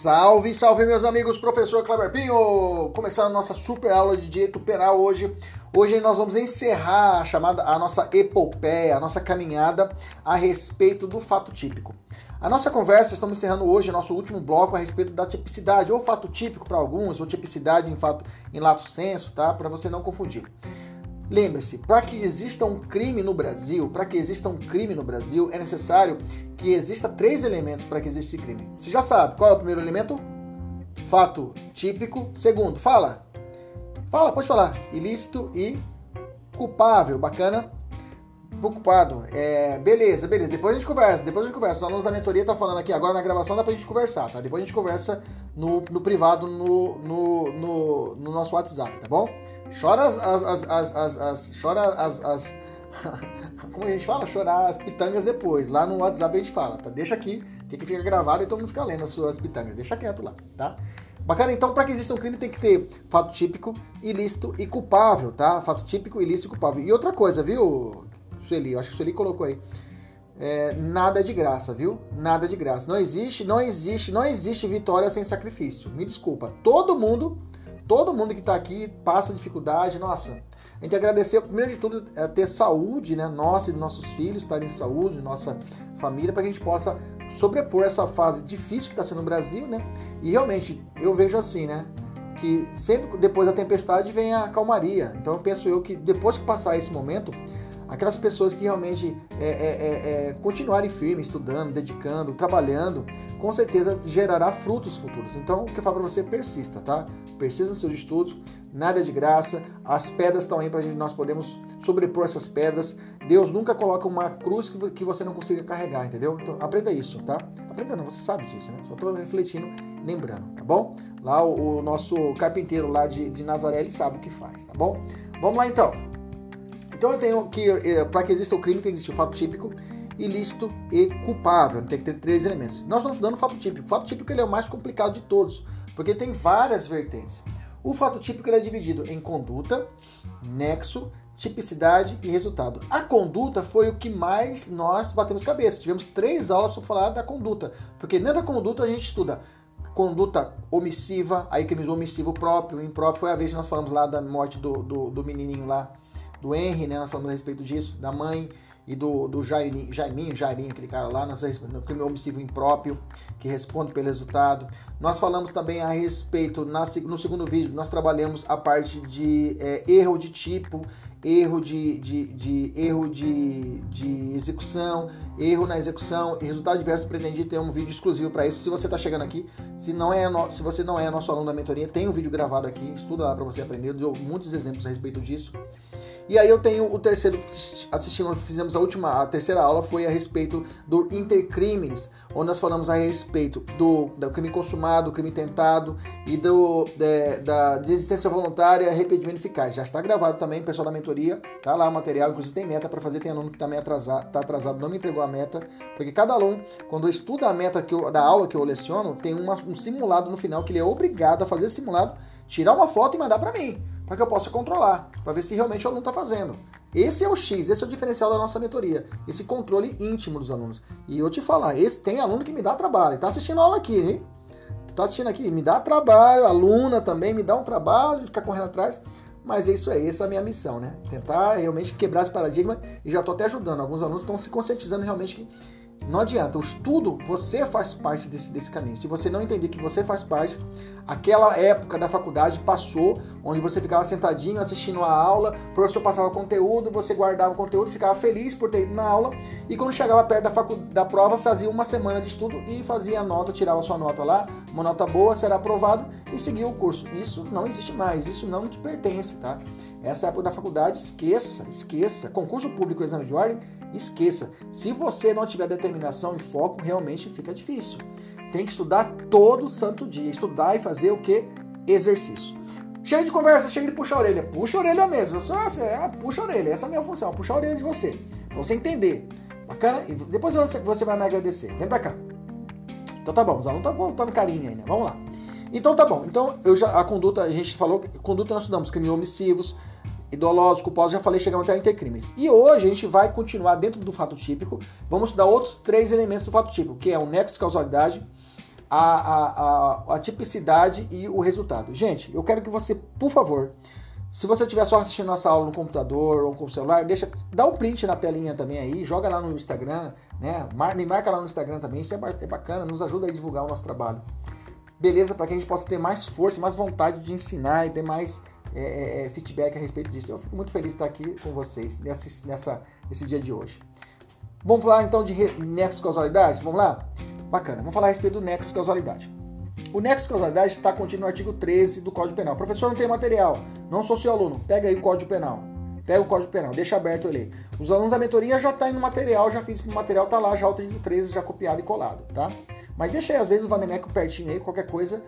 Salve, salve meus amigos, professor Kleber Pinho! Começando a nossa super aula de direito penal hoje. Hoje nós vamos encerrar a chamada a nossa epopeia, a nossa caminhada a respeito do fato típico. A nossa conversa, estamos encerrando hoje nosso último bloco a respeito da tipicidade, ou fato típico para alguns, ou tipicidade em fato em lato senso, tá? Para você não confundir. Lembre-se, para que exista um crime no Brasil, para que exista um crime no Brasil, é necessário que exista três elementos para que exista esse crime. Você já sabe qual é o primeiro elemento? Fato típico. Segundo, fala. Fala, pode falar. Ilícito e culpável. Bacana? Preocupado. É, beleza, beleza. Depois a gente conversa. Depois a gente conversa. Os alunos da mentoria estão falando aqui agora na gravação, dá pra gente conversar, tá? Depois a gente conversa no, no privado, no, no, no, no nosso WhatsApp, tá bom? Chora as. as, as, as, as, chora as, as como a gente fala? Chorar as pitangas depois. Lá no WhatsApp a gente fala, tá? Deixa aqui, tem que ficar gravado e todo mundo fica lendo as suas pitangas. Deixa quieto lá, tá? Bacana, então, para que exista um crime tem que ter fato típico, ilícito e culpável, tá? Fato típico, ilícito e culpável. E outra coisa, viu, Sueli? Eu acho que o Sueli colocou aí. É, nada de graça, viu? Nada de graça. Não existe, não existe, não existe vitória sem sacrifício. Me desculpa. Todo mundo todo mundo que está aqui passa dificuldade, nossa. A gente agradecer, primeiro de tudo, é ter saúde, né? Nossa e nossos filhos estarem em saúde, nossa família, para que a gente possa sobrepor essa fase difícil que está sendo no Brasil, né? E realmente, eu vejo assim, né? Que sempre depois da tempestade vem a calmaria. Então eu penso eu que depois que passar esse momento, aquelas pessoas que realmente é, é, é, é continuarem firmes, estudando, dedicando, trabalhando, com certeza gerará frutos futuros. Então, o que eu falo para você, persista, tá? Persista nos seus estudos, nada é de graça, as pedras estão aí para nós podemos sobrepor essas pedras. Deus nunca coloca uma cruz que, que você não consiga carregar, entendeu? Então, aprenda isso, tá? Aprenda não, você sabe disso, né? Só estou refletindo, lembrando, tá bom? Lá o, o nosso carpinteiro lá de, de Nazaré, ele sabe o que faz, tá bom? Vamos lá então. Então eu tenho que, eh, para que exista o crime, tem que existir o fato típico, ilícito e culpável. Tem que ter três elementos. Nós estamos estudando o fato típico. O fato típico ele é o mais complicado de todos, porque tem várias vertentes. O fato típico ele é dividido em conduta, nexo, tipicidade e resultado. A conduta foi o que mais nós batemos cabeça. Tivemos três aulas para falar da conduta, porque dentro da conduta a gente estuda conduta omissiva, aí crimes omissivo próprio, impróprio. Foi a vez que nós falamos lá da morte do, do, do menininho lá, do Henry, né? Nós falamos a respeito disso, da mãe e do, do Jairinho, Jaiminho, Jairinho, aquele cara lá, nós, no crime omissivo impróprio, que responde pelo resultado. Nós falamos também a respeito, na, no segundo vídeo, nós trabalhamos a parte de é, erro de tipo, erro de, de, de, erro de, de execução, erro na execução, resultado diverso pretendido, tem um vídeo exclusivo para isso. Se você está chegando aqui, se, não é no, se você não é nosso aluno da mentoria, tem um vídeo gravado aqui, estuda lá para você aprender, eu dou muitos exemplos a respeito disso. E aí eu tenho o terceiro, assistimos, fizemos a última, a terceira aula foi a respeito do intercrimes, onde nós falamos a respeito do, do crime consumado, do crime tentado e do, de, da desistência voluntária, arrependimento eficaz. Já está gravado também, pessoal da mentoria, tá lá o material, inclusive tem meta para fazer, tem aluno que está meio atrasado, tá atrasado, não me entregou a meta, porque cada aluno, quando estuda a meta que eu, da aula que eu leciono, tem uma, um simulado no final que ele é obrigado a fazer simulado, tirar uma foto e mandar para mim para que eu possa controlar, para ver se realmente o aluno está fazendo. Esse é o X, esse é o diferencial da nossa mentoria, esse controle íntimo dos alunos. E eu te falar, esse tem aluno que me dá trabalho, está assistindo a aula aqui, hein? Está assistindo aqui, me dá trabalho, aluna também me dá um trabalho de ficar correndo atrás, mas é isso aí, essa é a minha missão, né? Tentar realmente quebrar esse paradigma e já estou até ajudando. Alguns alunos estão se conscientizando realmente que Não adianta. O estudo, você faz parte desse, desse caminho. Se você não entender que você faz parte, aquela época da faculdade passou, onde você ficava sentadinho assistindo a aula, o professor passava conteúdo, você guardava o conteúdo, ficava feliz por ter ido na aula, e quando chegava perto da, facu da prova, fazia uma semana de estudo e fazia a nota, tirava sua nota lá, uma nota boa, será aprovado e seguia o curso. Isso não existe mais, isso não te pertence, tá? Essa época da faculdade, esqueça, esqueça. Concurso público, exame de ordem, esqueça. Se você não tiver determinação e foco, realmente fica difícil. Tem que estudar todo santo dia. Estudar e fazer o que? Exercício. Cheio de conversa, cheio de puxar a orelha. Puxa a orelha mesmo. Só, é, puxa a orelha. Essa é a minha função. Puxar a orelha de você. Pra você entender. Bacana? E depois você, você vai me agradecer. Vem pra cá. Então tá bom. Os alunos estão contando carinho ainda. Vamos lá. Então tá bom. Então eu já a conduta, a gente falou, conduta nós estudamos crimes omissivos, idolosos, culposos, já falei, chegamos até intercrimes. E hoje a gente vai continuar dentro do fato típico, vamos estudar outros três elementos do fato típico, que é o nexo de causalidade, a, a, a, a, tipicidade e o resultado. Gente, eu quero que você, por favor, se você estiver só assistindo nossa aula no computador ou com o celular, deixa, dá um print na telinha também aí, joga lá no Instagram, né? Me marca lá no Instagram também, isso é, é bacana, nos ajuda a divulgar o nosso trabalho. Beleza? Para que a gente possa ter mais força, mais vontade de ensinar e ter mais é, é, é, feedback a respeito disso. Eu fico muito feliz de estar aqui com vocês nessa, nessa, nesse dia de hoje. Vamos falar então de nexo causalidade? Vamos lá? Bacana. Vamos falar a respeito do nexo causalidade. O nexo causalidade está contido no artigo 13 do Código Penal. Professor, não tem material. Não sou seu aluno. Pega aí o Código Penal. Pega o Código Penal, deixa aberto ali. Os alunos da mentoria já tá no material, já fiz o material, tá lá, já o artigo 13 já copiado e colado, tá? Mas deixa aí, às vezes, o Vanemeco pertinho aí, qualquer coisa,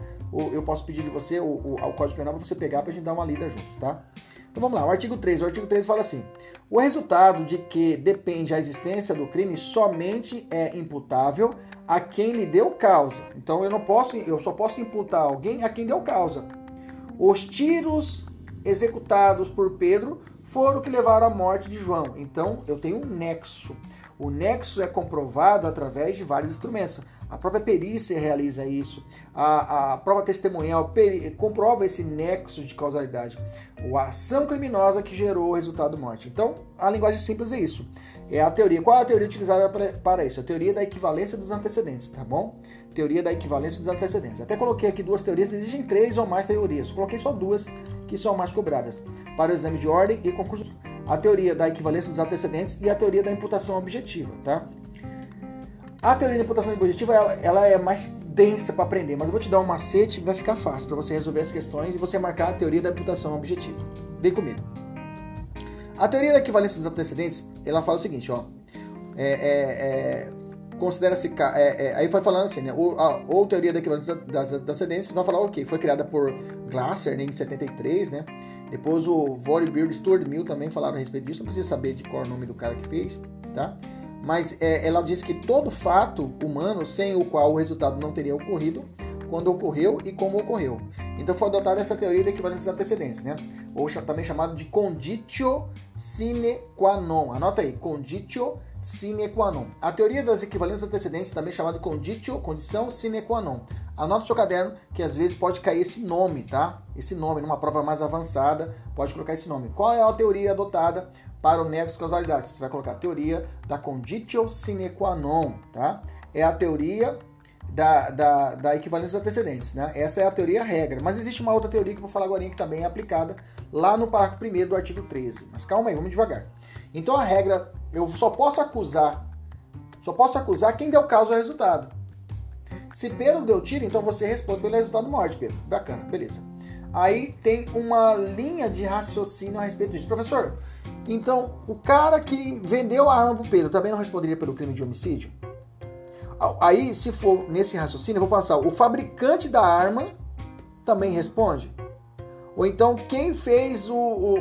eu posso pedir de você o, o, o Código Penal para você pegar para a gente dar uma lida juntos, tá? Então vamos lá, o artigo 3. O artigo 3 fala assim: o resultado de que depende a existência do crime somente é imputável a quem lhe deu causa. Então eu não posso, eu só posso imputar alguém a quem deu causa. Os tiros executados por Pedro foram que levaram à morte de João. Então eu tenho um nexo. O nexo é comprovado através de vários instrumentos. A própria perícia realiza isso. A, a prova testemunhal peri, comprova esse nexo de causalidade. A ação criminosa que gerou o resultado morte. Então, a linguagem simples é isso. É a teoria. Qual é a teoria utilizada para, isso? A teoria da equivalência dos antecedentes, tá bom? Teoria da equivalência dos antecedentes. Até coloquei aqui duas teorias, existem três ou mais teorias. Coloquei só duas que são mais cobradas. Para o exame de ordem e concurso. A teoria da equivalência dos antecedentes e a teoria da imputação objetiva, tá? A teoria da imputação objetiva ela, ela é mais densa para aprender, mas eu vou te dar um macete que vai ficar fácil para você resolver as questões e você marcar a teoria da imputação objetiva. Vem comigo. A teoria da equivalência dos antecedentes, ela fala o seguinte, ó. É, é, é, considera-se. É, é, aí foi falando assim, né? Ou, a, ou teoria da equivalência das antecedentes, vai falar o? Foi criada por Glasser né, em 73, né? Depois o e Stuart Mill também falaram a respeito disso. Não precisa saber de qual é o nome do cara que fez, tá? mas é, ela diz que todo fato humano sem o qual o resultado não teria ocorrido, quando ocorreu e como ocorreu. Então foi adotada essa teoria da equivalência dos antecedentes, né? Ou também chamado de conditio sine qua non. Anota aí, conditio sine qua non. A teoria das equivalências antecedentes, também chamada de conditio, condição sine qua non. Anota no seu caderno que às vezes pode cair esse nome, tá? Esse nome, numa prova mais avançada, pode colocar esse nome. Qual é a teoria adotada para o nexo causalidade. Você vai colocar a teoria da conditio sine qua non, tá? É a teoria da, da, da equivalência dos antecedentes, né? Essa é a teoria regra. Mas existe uma outra teoria que eu vou falar agora que também é aplicada lá no parágrafo 1 do artigo 13. Mas calma aí, vamos devagar. Então a regra, eu só posso acusar, só posso acusar quem deu causa ao resultado. Se Pedro deu tiro, então você responde pelo resultado morte, Pedro. Bacana, beleza. Aí tem uma linha de raciocínio a respeito disso. Professor, então, o cara que vendeu a arma pro Pedro também não responderia pelo crime de homicídio? Aí, se for nesse raciocínio, eu vou passar. O fabricante da arma também responde? Ou então, quem fez o, o,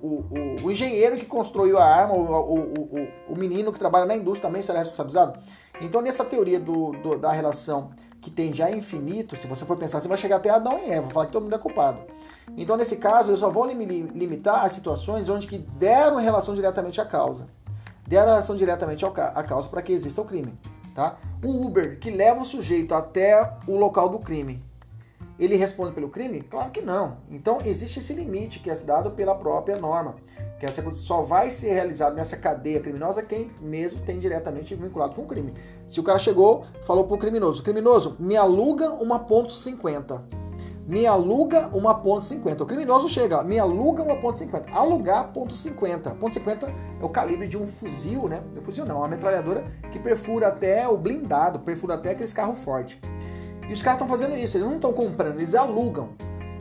o, o engenheiro que construiu a arma, o, menino que trabalha na indústria também será responsabilizado? Então, nessa teoria do, do, da relação que tem já infinito, se você for pensar, você vai chegar até Adão e Eva, falar que todo mundo é culpado. Então, nesse caso, eu só vou limitar a situações onde que deram relação diretamente à causa. Deram relação diretamente à causa para que exista o crime. Tá? Um Uber que leva o sujeito até o local do crime, ele responde pelo crime? Claro que não. Então, existe esse limite que é dado pela própria norma. Que essa só vai ser realizado nessa cadeia criminosa quem mesmo tem diretamente vinculado com o crime. Se o cara chegou, falou pro criminoso, criminoso, me aluga uma ponto .50. Me aluga uma ponto .50. O criminoso chega, me aluga uma ponto .50. Alugar ponto .50. Ponto .50 é o calibre de um fuzil, né? Um fuzil não, uma metralhadora que perfura até o blindado, perfura até aqueles carros fortes. E os caras estão fazendo isso, eles não estão comprando, eles alugam.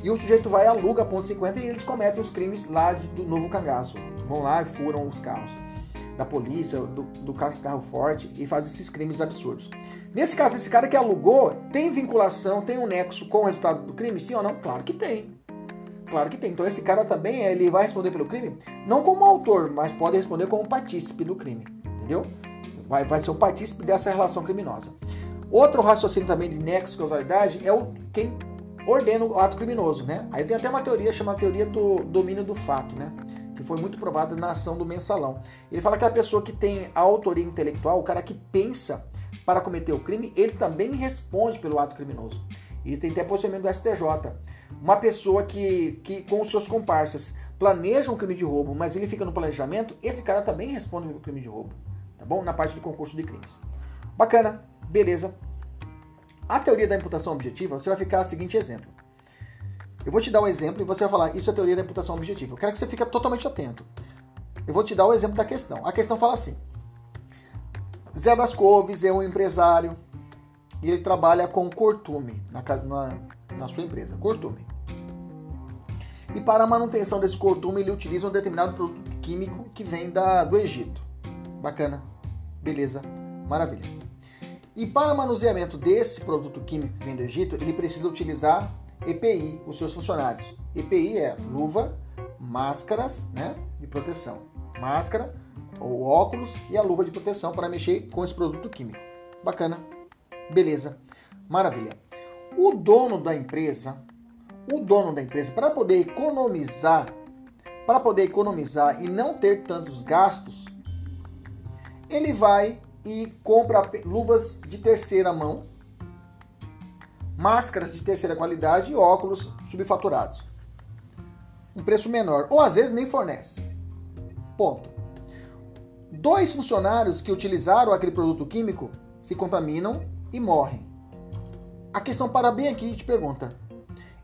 E o sujeito vai aluga ponto .50 e eles cometem os crimes lá do novo cangaço. Vão lá e furam os carros da polícia, do, do carro, forte e fazem esses crimes absurdos. Nesse caso, esse cara que alugou tem vinculação, tem um nexo com o resultado do crime? Sim ou não? Claro que tem. Claro que tem. Então esse cara também ele vai responder pelo crime, não como autor, mas pode responder como partícipe do crime, entendeu? Vai, vai ser o partícipe dessa relação criminosa. Outro raciocínio também de nexo causalidade é o quem ordena o ato criminoso, né? Aí tem até uma teoria chamada teoria do domínio do fato, né? Que foi muito provada na ação do mensalão. Ele fala que a pessoa que tem a autoria intelectual, o cara que pensa para cometer o crime, ele também responde pelo ato criminoso. E tem até posicionamento do STJ. Uma pessoa que, que com os seus comparsas planeja um crime de roubo, mas ele fica no planejamento, esse cara também responde pelo crime de roubo. Tá bom? Na parte de concurso de crimes. Bacana, beleza. A teoria da imputação objetiva, você vai ficar a seguinte exemplo. Eu vou te dar um exemplo e você vai falar, isso é teoria da imputação objetiva. Eu quero que você fique totalmente atento. Eu vou te dar o exemplo da questão. A questão fala assim: Zé das Couves é um empresário e ele trabalha com cortume na, na, na sua empresa. Cortume. E para a manutenção desse cortume, ele utiliza um determinado produto químico que vem da, do Egito. Bacana. Beleza. Maravilha. E para o manuseamento desse produto químico que vem do Egito, ele precisa utilizar EPI, os seus funcionários. EPI é luva, máscaras né, de proteção. Máscara, o óculos e a luva de proteção para mexer com esse produto químico. Bacana. Beleza. Maravilha. O dono da empresa, o dono da empresa, para poder economizar, para poder economizar e não ter tantos gastos, ele vai e compra luvas de terceira mão, máscaras de terceira qualidade e óculos subfaturados. Um preço menor, ou às vezes nem fornece. Ponto. Dois funcionários que utilizaram aquele produto químico se contaminam e morrem. A questão para bem aqui te pergunta: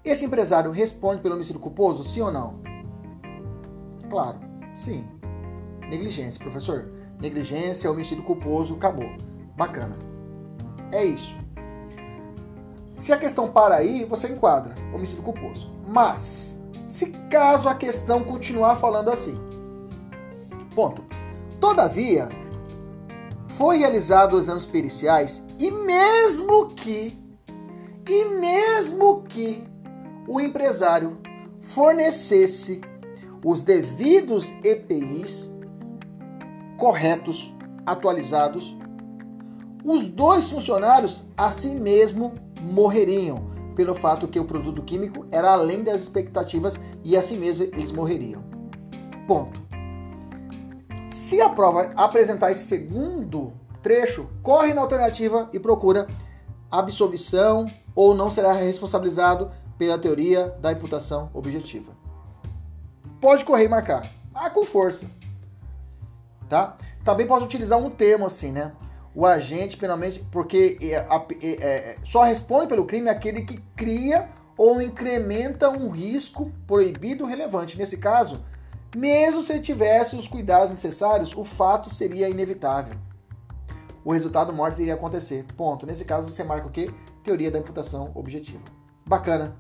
esse empresário responde pelo homicídio culposo, sim ou não? Claro, sim. Negligência, professor. Negligência, homicídio culposo, acabou. Bacana. É isso. Se a questão para aí, você enquadra homicídio culposo. Mas, se caso a questão continuar falando assim, ponto. Todavia, foi realizado os exames periciais e mesmo que e mesmo que o empresário fornecesse os devidos EPIs corretos, atualizados, os dois funcionários assim mesmo morreriam pelo fato que o produto químico era além das expectativas e assim mesmo eles morreriam. Ponto. Se a prova apresentar esse segundo trecho, corre na alternativa e procura absolvição ou não será responsabilizado pela teoria da imputação objetiva. Pode correr e marcar. Ah, com força. Tá? Também pode utilizar um termo assim, né? O agente, penalmente, porque é, é, é, só responde pelo crime aquele que cria ou incrementa um risco proibido relevante. Nesse caso, mesmo se ele tivesse os cuidados necessários, o fato seria inevitável. O resultado morte iria acontecer. Ponto. Nesse caso, você marca o quê? Teoria da imputação objetiva. Bacana.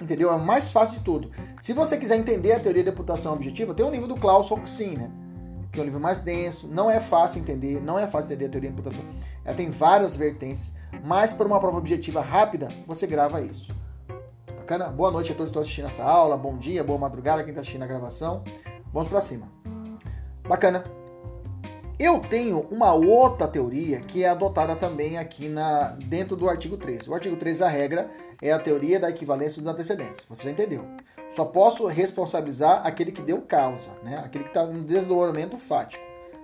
Entendeu? É o mais fácil de tudo. Se você quiser entender a teoria da imputação objetiva, tem um livro do Klaus Roxin, né? Que é um livro mais denso, não é fácil entender, não é fácil entender a teoria imputação. Ela tem várias vertentes, mas para uma prova objetiva rápida, você grava isso. Bacana? Boa noite a todos que estão assistindo essa aula, bom dia, boa madrugada quem está assistindo a gravação. Vamos para cima. Bacana. Eu tenho uma outra teoria que é adotada também aqui na, dentro do artigo 13. O artigo 13, a regra, é a teoria da equivalência dos antecedentes. Você já entendeu. Só posso responsabilizar aquele que deu causa, né? aquele que está no desdobramento fático.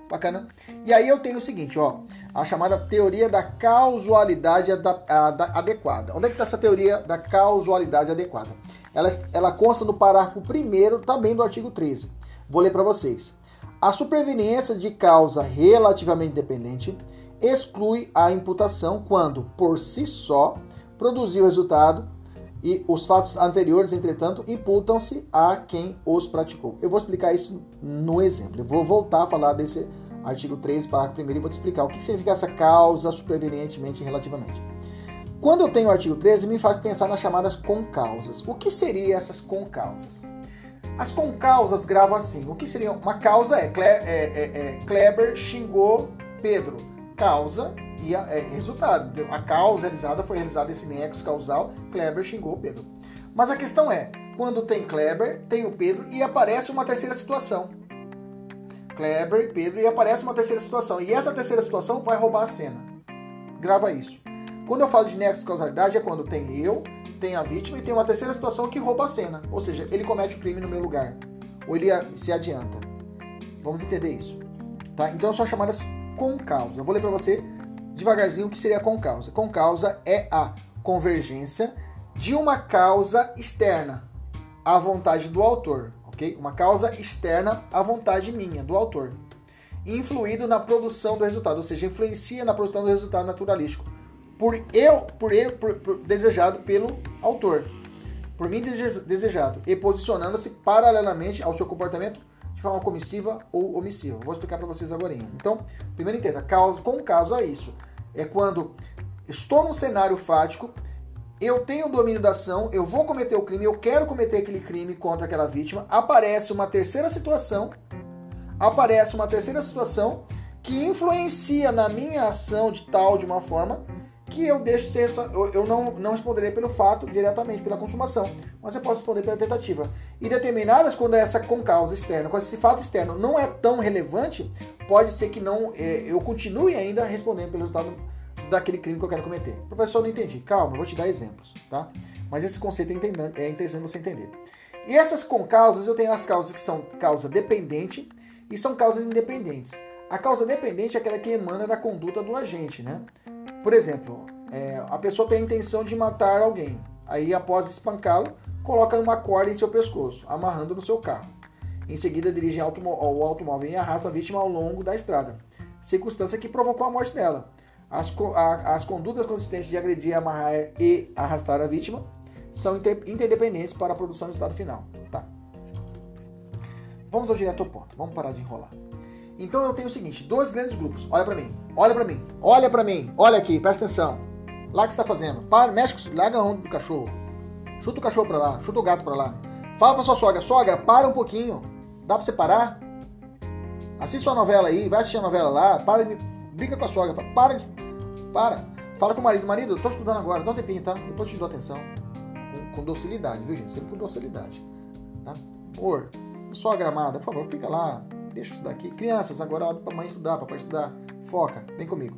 Bacana? E aí eu tenho o seguinte, ó, a chamada teoria da causalidade adequada. Onde é que está essa teoria da causalidade adequada? Ela, ela consta no parágrafo 1 também do artigo 13. Vou ler para vocês. A superveniência de causa relativamente dependente exclui a imputação quando, por si só, produziu resultado e os fatos anteriores, entretanto, imputam-se a quem os praticou. Eu vou explicar isso no exemplo. Eu vou voltar a falar desse artigo 13, parágrafo 1 e vou te explicar o que significa essa causa supervenientemente e relativamente. Quando eu tenho o artigo 13, me faz pensar nas chamadas concausas. O que seriam essas concausas? As concausas gravam assim. O que seria uma causa é, é, é, é Kleber xingou Pedro. Causa e a, é, resultado. A causa realizada foi realizada esse nexo causal, Kleber xingou Pedro. Mas a questão é, quando tem Kleber, tem o Pedro e aparece uma terceira situação. Kleber e Pedro e aparece uma terceira situação. E essa terceira situação vai roubar a cena. Grava isso. Quando eu falo de nexo de causalidade é quando tem eu, tem a vítima e tem uma terceira situação que rouba a cena. Ou seja, ele comete o crime no meu lugar. Ou ele se adianta. Vamos entender isso. Tá? Então são chamadas com causa. Eu vou ler para você devagarzinho o que seria com causa. Com causa é a convergência de uma causa externa à vontade do autor, ok? Uma causa externa à vontade minha, do autor, influído na produção do resultado, ou seja, influencia na produção do resultado naturalístico, por eu, por eu, por, por, desejado pelo autor, por mim desejado, e posicionando-se paralelamente ao seu comportamento de forma comissiva ou omissiva. Vou explicar para vocês agora. Então, primeiro entenda, causa, com causa é isso é quando estou num cenário fático, eu tenho o domínio da ação, eu vou cometer o crime, eu quero cometer aquele crime contra aquela vítima, aparece uma terceira situação, aparece uma terceira situação que influencia na minha ação de tal, de uma forma, que eu deixo ser, eu não, não responderei pelo fato diretamente, pela consumação, mas eu posso responder pela tentativa. E determinadas, quando é essa com causa externa, quando esse fato externo não é tão relevante, pode ser que não é, eu continue ainda respondendo pelo resultado daquele crime que eu quero cometer. Professor, não entendi. Calma, vou te dar exemplos, tá? Mas esse conceito é, é interessante você entender. E essas com causas, eu tenho as causas que são causa dependente e são causas independentes. A causa dependente é aquela que emana da conduta do agente, né? Por exemplo, é, a pessoa tem a intenção de matar alguém. Aí, após espancá-lo, coloca uma corda em seu pescoço, amarrando no seu carro. Em seguida, dirige o automóvel e arrasta a vítima ao longo da estrada, circunstância que provocou a morte dela. As, a, as condutas consistentes de agredir, amarrar e arrastar a vítima são inter, interdependentes para a produção do resultado final. Tá. Vamos ao direto ao ponto. Vamos parar de enrolar. Então eu tenho o seguinte, dois grandes grupos. Olha para mim, olha para mim, olha para mim, olha aqui, presta atenção. Lá que está fazendo, para, mexe, larga a onda do cachorro. Chuta o cachorro para lá, chuta o gato para lá. Fala para sua sogra, sogra, para um pouquinho. Dá para você parar? Assiste sua novela aí, vai assistir a novela lá, para de brinca com a sogra, fala, para de, para. Fala com o marido, marido, eu tô estudando agora, dá um tempinho, tá? Depois te dou atenção. Com, com docilidade, viu gente? Sempre com docilidade. Tá? Por, sogra amada, por favor, fica lá, deixa eu estudar aqui. Crianças, agora é hora para mãe estudar, papai estudar. Foca, vem comigo.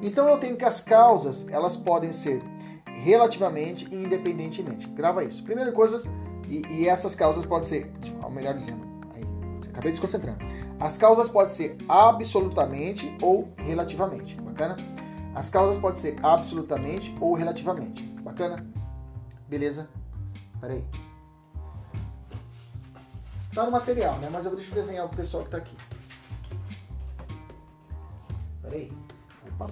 Então eu tenho que as causas, elas podem ser relativamente e independentemente. Grava isso. Primeira coisa, e, e essas causas podem ser, ou melhor dizendo, aí, acabei desconcentrando. As causas podem ser absolutamente ou relativamente. Bacana? As causas podem ser absolutamente ou relativamente. Bacana? Beleza? Peraí. Tá no material, né? Mas eu deixo desenhar o pessoal que tá aqui. Peraí. Opa.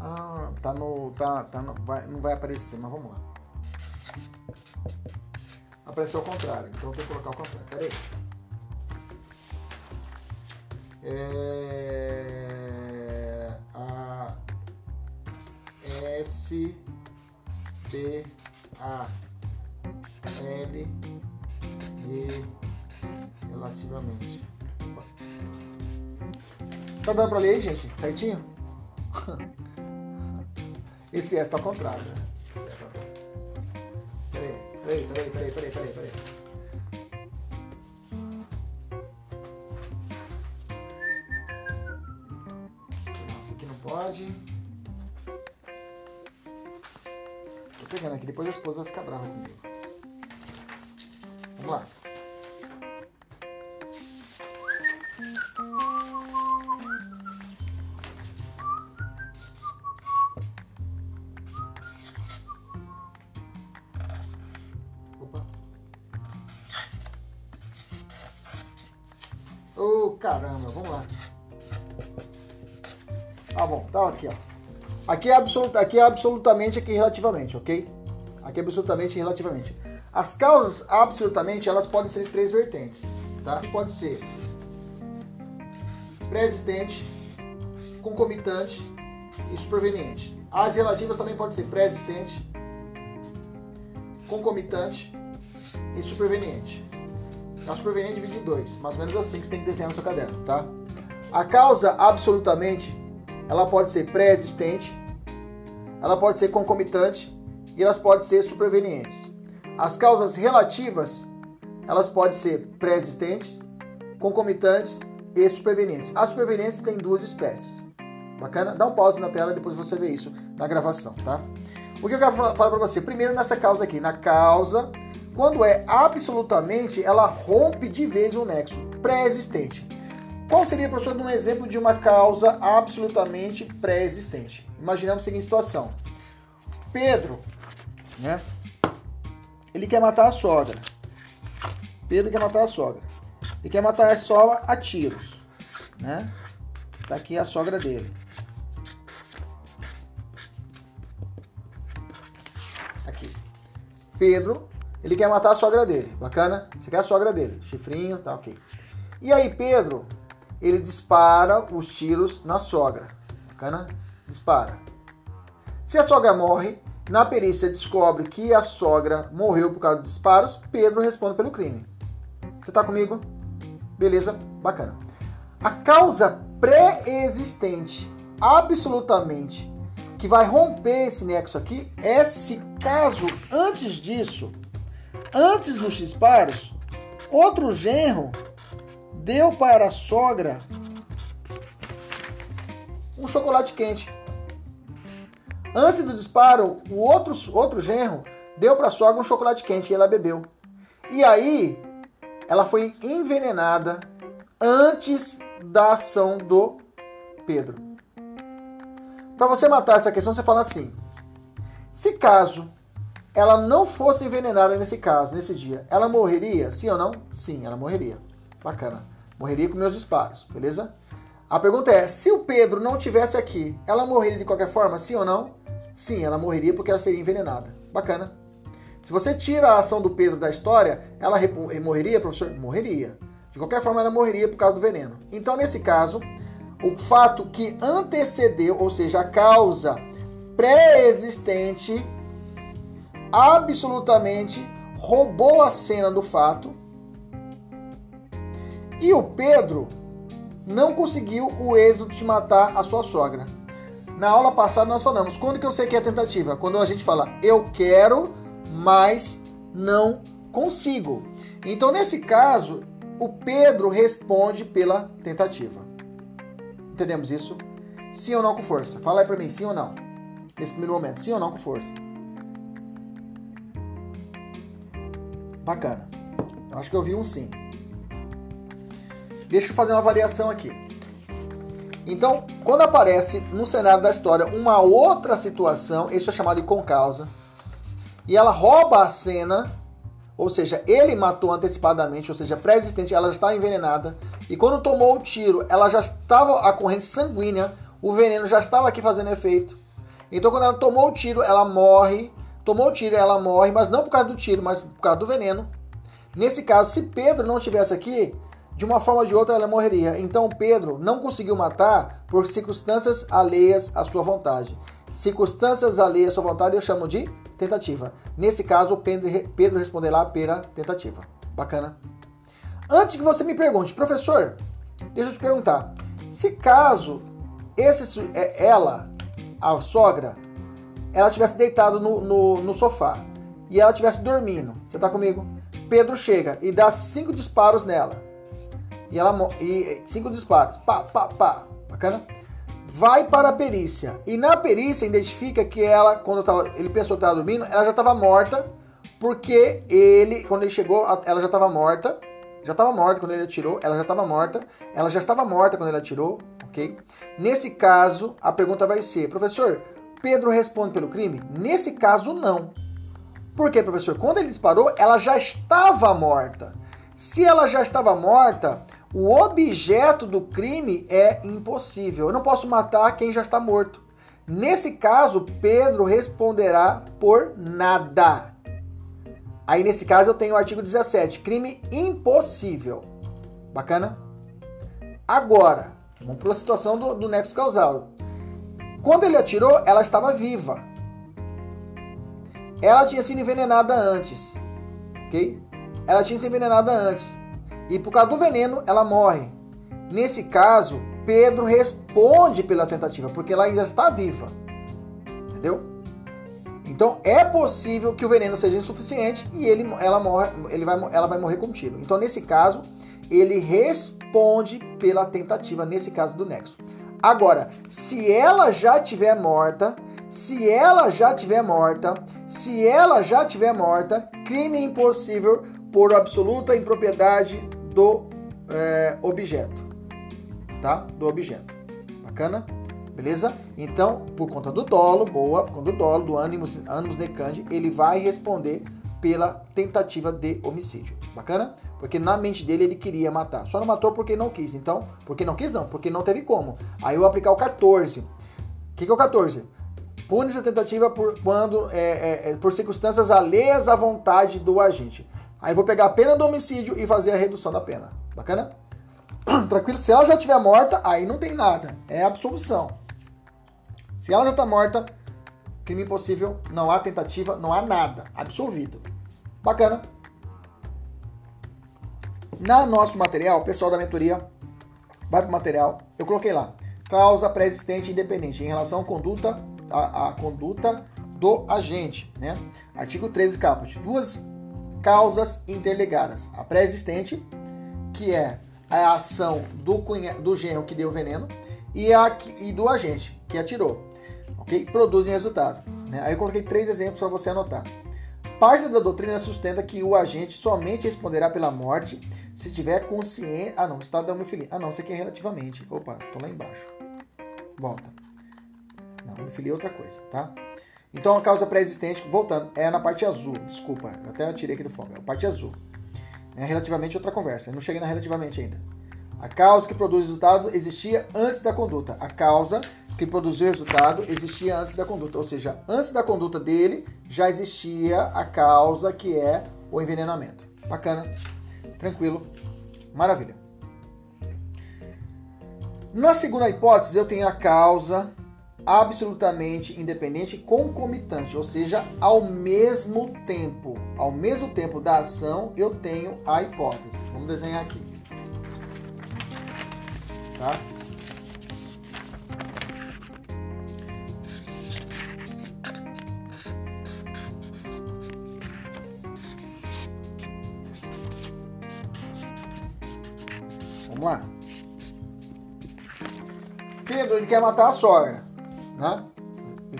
Ah, tá no. Tá, tá no, vai, não vai aparecer, mas vamos lá. Apareceu ao contrário, então eu vou colocar ao contrário. Peraí. É, a, S B A L E relativamente. Tá dando pra ler gente? Certinho? Esse S tá ao contrário, né? Peraí, peraí, peraí, peraí, peraí, peraí. Esse aqui não pode. Pegando aqui, depois a esposa vai ficar brava comigo. Absoluta, aqui é absolutamente, aqui relativamente, ok? Aqui é absolutamente relativamente. As causas, absolutamente, elas podem ser de três vertentes, tá? Pode ser pré-existente, concomitante e superveniente. As relativas também podem ser pré-existente, concomitante e superveniente. A superveniente divide em dois, mais ou menos assim que você tem que desenhar no seu caderno, tá? A causa absolutamente, ela pode ser pré-existente, ela pode ser concomitante e elas podem ser supervenientes. As causas relativas, elas podem ser pré-existentes, concomitantes e supervenientes. As supervenientes têm duas espécies. Bacana? Dá um pause na tela depois você vê isso na gravação, tá? O que eu quero falar para você? Primeiro nessa causa aqui, na causa, quando é absolutamente, ela rompe de vez o nexo pré-existente. Qual seria, professor, um exemplo de uma causa absolutamente pré-existente? Imaginamos a seguinte situação. Pedro, né? Ele quer matar a sogra. Pedro quer matar a sogra. Ele quer matar a sogra a tiros, né? Tá aqui a sogra dele. Aqui. Pedro, ele quer matar a sogra dele. Bacana? Você quer a sogra dele. Chifrinho, tá ok. E aí, Pedro, ele dispara os tiros na sogra. Bacana? Dispara. Se a sogra morre, na perícia descobre que a sogra morreu por causa dos disparos, Pedro responde pelo crime. Você está comigo? Beleza? Bacana. A causa pré-existente, absolutamente, que vai romper esse nexo aqui, é se caso antes disso, antes dos disparos, outro genro deu para a sogra um chocolate quente. Antes do disparo, o outro, outro genro deu para a sogra um chocolate quente e ela bebeu. E aí, ela foi envenenada antes da ação do Pedro. Para você matar essa questão, você fala assim: se caso ela não fosse envenenada nesse caso, nesse dia, ela morreria? Sim ou não? Sim, ela morreria. Bacana. Morreria com meus disparos, beleza? A pergunta é: se o Pedro não tivesse aqui, ela morreria de qualquer forma? Sim ou não? Sim, ela morreria porque ela seria envenenada. Bacana. Se você tira a ação do Pedro da história, ela morreria, professor? Morreria. De qualquer forma, ela morreria por causa do veneno. Então, nesse caso, o fato que antecedeu, ou seja, a causa pré-existente, absolutamente roubou a cena do fato. E o Pedro não conseguiu o êxito de matar a sua sogra. Na aula passada nós falamos, quando que eu sei que é tentativa? Quando a gente fala, eu quero, mas não consigo. Então, nesse caso, o Pedro responde pela tentativa. Entendemos isso? Sim ou não com força? Fala aí pra mim, sim ou não? Nesse primeiro momento, sim ou não com força? Bacana. Eu acho que eu vi um sim. Deixa eu fazer uma variação aqui. Então, quando aparece no cenário da história uma outra situação, isso é chamado de concausa, e ela rouba a cena, ou seja, ele matou antecipadamente, ou seja, pré-existente, ela já está envenenada, e quando tomou o tiro, ela já estava a corrente sanguínea, o veneno já estava aqui fazendo efeito. Então, quando ela tomou o tiro, ela morre, tomou o tiro, ela morre, mas não por causa do tiro, mas por causa do veneno. Nesse caso, se Pedro não estivesse aqui, de uma forma ou de outra ela morreria. Então Pedro não conseguiu matar por circunstâncias alheias à sua vontade. Circunstâncias alheias à sua vontade eu chamo de tentativa. Nesse caso, Pedro, responderá pela tentativa. Bacana? Antes que você me pergunte, professor, deixa eu te perguntar. Se caso esse, é, ela, a sogra, ela tivesse deitado no, no, no sofá e ela tivesse dormindo, você tá comigo? Pedro chega e dá cinco disparos nela e ela e cinco disparos. Pá, pá, pá. Bacana? Vai para a perícia. E na perícia identifica que ela, quando tava, ele pensou que estava dormindo, ela já estava morta, porque ele, quando ele chegou, ela já estava morta. Já estava morta quando ele atirou, ela já estava morta. Ela já estava morta quando ele atirou, ok? Nesse caso, a pergunta vai ser, professor, Pedro responde pelo crime? Nesse caso, não. Por quê, professor? Quando ele disparou, ela já estava morta. Se ela já estava morta, O objeto do crime é impossível. Eu não posso matar quem já está morto. Nesse caso, Pedro responderá por nada. Aí, nesse caso, eu tenho o artigo 17, crime impossível. Bacana? Agora, vamos para a situação do, do nexo causal. Quando ele atirou, ela estava viva. Ela tinha sido envenenada antes. Ok? Ela tinha sido envenenada antes. E por causa do veneno, ela morre. Nesse caso, Pedro responde pela tentativa, porque ela ainda está viva. Entendeu? Então é possível que o veneno seja insuficiente e ele, ela, morre, ele vai, ela vai morrer com tiro. Então, nesse caso, ele responde pela tentativa, nesse caso do nexo. Agora, se ela já tiver morta, se ela já tiver morta, se ela já tiver morta, crime impossível por absoluta impropriedade do é, objeto, tá? Do objeto. Bacana? Beleza? Então, por conta do dolo, boa, por conta do dolo, do ânimos, ânimos necandi, ele vai responder pela tentativa de homicídio. Bacana? Porque na mente dele ele queria matar. Só não matou porque não quis. Então, porque não quis não, porque não teve como. Aí eu aplicar o 14. O que, que é o 14? Pune-se a tentativa por, quando, é, é, por circunstâncias alheias à vontade do agente. Aí vou pegar a pena do homicídio e fazer a redução da pena. Bacana? Tranquilo? Se ela já estiver morta, aí não tem nada. É absolução. Se ela já está morta, crime impossível, não há tentativa, não há nada. Absolvido. Bacana? Na nosso material, o pessoal da mentoria vai para o material. Eu coloquei lá. Causa pré-existente independente em relação à conduta, a, a conduta do agente. Né? Artigo 13, caput. Duas causas interligadas. A pré-existente, que é a ação do, cunha, do genro que deu o veneno, e, a, e do agente, que atirou. Ok? Produzem resultado. Né? Aí eu coloquei três exemplos para você anotar. Parte da doutrina sustenta que o agente somente responderá pela morte se tiver consciência. Ah, não, estado da homofilia. Ah, não, isso aqui é relativamente. Opa, tô lá embaixo. Volta. Não, homofilia é outra coisa, tá? Então a causa pré-existente, voltando, é na parte azul. Desculpa, eu até tirei aqui do fogo. É a parte azul. É relativamente outra conversa. Eu não cheguei na relativamente ainda. A causa que produz o resultado existia antes da conduta. A causa que produziu o resultado existia antes da conduta. Ou seja, antes da conduta dele já existia a causa que é o envenenamento. Bacana, tranquilo, maravilha. Na segunda hipótese, eu tenho a causa absolutamente independente concomitante, ou seja, ao mesmo tempo. Ao mesmo tempo da ação, eu tenho a hipótese. Vamos desenhar aqui. Tá? Vamos lá. Pedro, ele quer matar a sogra, né?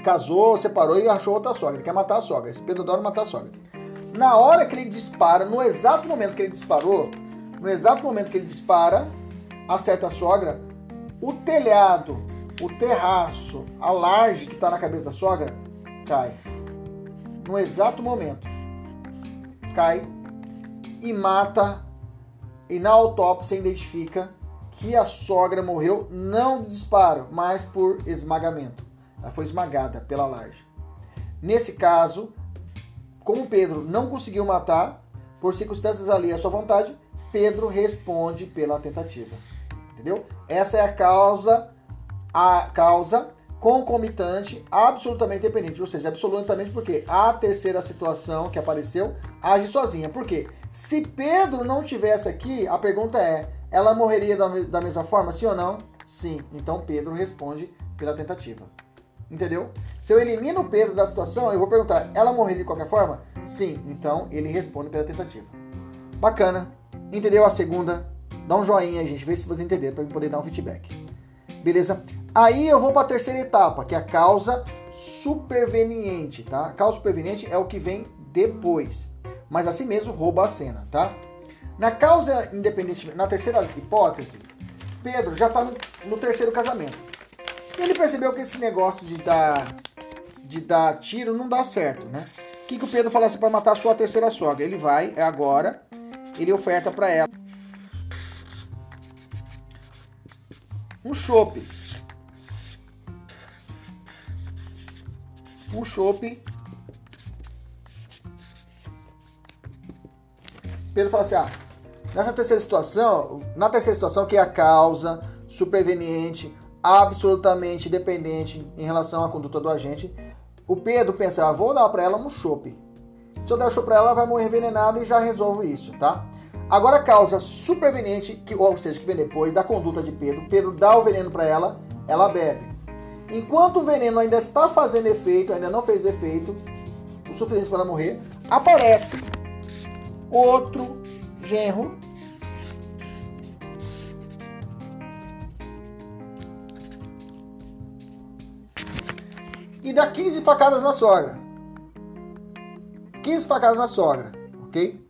Casou, separou e achou outra sogra. Ele quer matar a sogra. Esse Pedro adora matar a sogra. Na hora que ele dispara, no exato momento que ele disparou, no exato momento que ele dispara, acerta a sogra, o telhado, o terraço, a laje que está na cabeça da sogra, cai. No exato momento. Cai e mata e na autópsia identifica que a sogra morreu não de disparo, mas por esmagamento. Ela foi esmagada pela laje. Nesse caso, como Pedro não conseguiu matar, por circunstâncias ali à sua vontade, Pedro responde pela tentativa. Entendeu? Essa é a causa, a causa concomitante, absolutamente dependente, ou seja, absolutamente porque a terceira situação que apareceu age sozinha. Por quê? Se Pedro não estivesse aqui, a pergunta é: ela morreria da, da mesma forma, sim ou não? Sim. Então Pedro responde pela tentativa. Entendeu? Se eu elimino Pedro da situação, eu vou perguntar: ela morreria de qualquer forma? Sim. Então ele responde pela tentativa. Bacana. Entendeu a segunda? Dá um joinha, gente, vê se você entender para eu poder dar um feedback. Beleza? Aí eu vou para a terceira etapa, que é a causa superveniente, tá? A causa superveniente é o que vem depois mas assim mesmo rouba a cena, tá? Na causa independente, na terceira hipótese, Pedro já está no, no, terceiro casamento. Ele percebeu que esse negócio de dar, de dar tiro não dá certo, né? O que, que o Pedro fala assim para matar a sua terceira sogra? Ele vai, é agora, ele oferta para ela um chope. Um chope. Pedro fala assim: ah, nessa terceira situação, na terceira situação, que é a causa superveniente, absolutamente dependente em relação à conduta do agente, o Pedro pensa: ah, vou dar para ela um chope. Se eu der o chope para ela, ela vai morrer envenenada e já resolvo isso, tá? Agora a causa superveniente, que, ou seja, que vem depois da conduta de Pedro, Pedro dá o veneno para ela, ela bebe. Enquanto o veneno ainda está fazendo efeito, ainda não fez efeito, o suficiente para ela morrer, aparece outro genro e dá 15 facadas na sogra. 15 facadas na sogra, ok?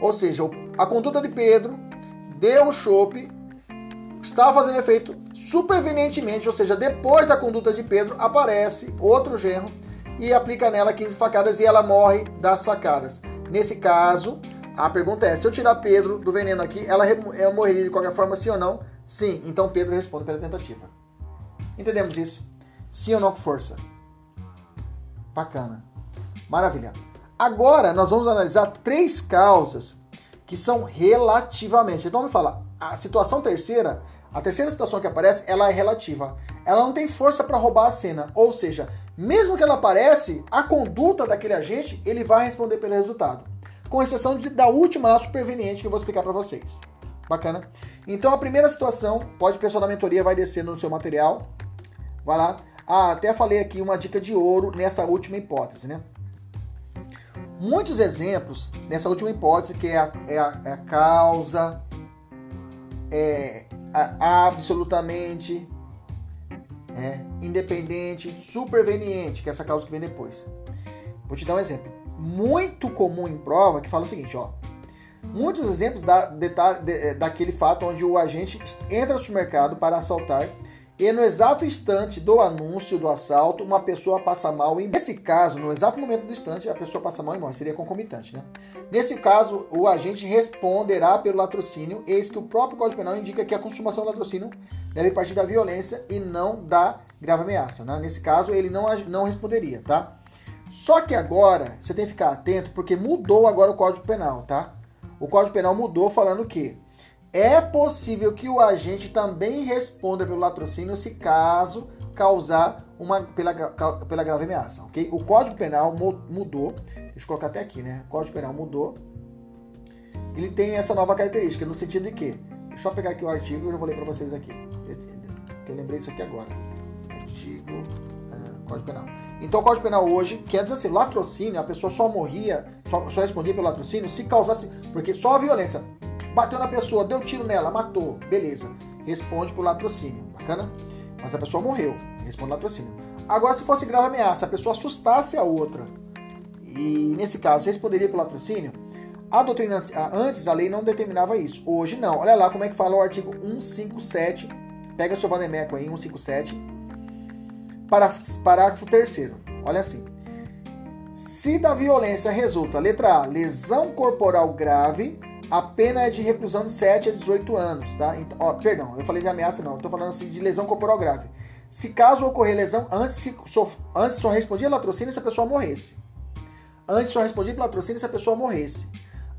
Ou seja, a conduta de Pedro deu o chope, estava fazendo efeito supervenientemente, ou seja, depois da conduta de Pedro aparece outro genro e aplica nela 15 facadas e ela morre das facadas. Nesse caso, a pergunta é: se eu tirar Pedro do veneno aqui, ela morreria de qualquer forma, sim ou não? Sim. Então Pedro responde pela tentativa. Entendemos isso? Sim ou não com força? Bacana. Maravilha. Agora nós vamos analisar três causas que são relativamente. Então me fala, a situação terceira, a terceira situação que aparece, ela é relativa. Ela não tem força para roubar a cena. Ou seja, mesmo que ela aparece, a conduta daquele agente, ele vai responder pelo resultado. Com exceção de, da última superveniente que eu vou explicar para vocês. Bacana? Então a primeira situação, pode pessoal da mentoria vai descer no seu material. Vai lá. Ah, até falei aqui uma dica de ouro nessa última hipótese, né? Muitos exemplos nessa última hipótese, que é a, é a, é a causa, é a, absolutamente é, independente, superveniente, que é essa causa que vem depois. Vou te dar um exemplo. Muito comum em prova que fala o seguinte, ó. Muitos exemplos da, de, de, daquele fato onde o agente entra no supermercado para assaltar e no exato instante do anúncio do assalto, uma pessoa passa mal e nesse caso, no exato momento do instante, a pessoa passa mal e morre, seria concomitante, né? Nesse caso, o agente responderá pelo latrocínio, eis que o próprio Código Penal indica que a consumação do latrocínio deve partir da violência e não da grave ameaça, né? Nesse caso, ele não, não responderia, tá? Só que agora, você tem que ficar atento, porque mudou agora o Código Penal, tá? O Código Penal mudou falando que é possível que o agente também responda pelo latrocínio se caso causar uma pela, pela grave ameaça, ok? O Código Penal mudou, deixa eu colocar até aqui, né? O Código Penal mudou. Ele tem essa nova característica, no sentido de que, deixa eu pegar aqui o artigo e eu vou ler para vocês aqui, que eu lembrei disso aqui agora. Artigo, é, Código Penal. Então o Código Penal hoje quer dizer assim, latrocínio, a pessoa só morria, só, só respondia pelo latrocínio se causasse, porque só a violência Bateu na pessoa, deu tiro nela, matou. Beleza. Responde por latrocínio. Bacana? Mas a pessoa morreu. Responde latrocínio. Agora, se fosse grave ameaça, a pessoa assustasse a outra. E nesse caso, responderia por latrocínio. A doutrina antes a lei não determinava isso. Hoje não. Olha lá como é que fala o artigo 157. Pega seu Vanemeco aí, 157. Parágrafo 3 Olha assim. Se da violência resulta, letra A, lesão corporal grave, a pena é de reclusão de 7 a 18 anos, tá? Então, ó, perdão, eu falei de ameaça não, eu tô falando assim de lesão corporal grave. Se caso ocorrer lesão, antes, se, antes só respondia latrocínio se a pessoa morresse. Antes só respondia pelo latrocínio se a pessoa morresse.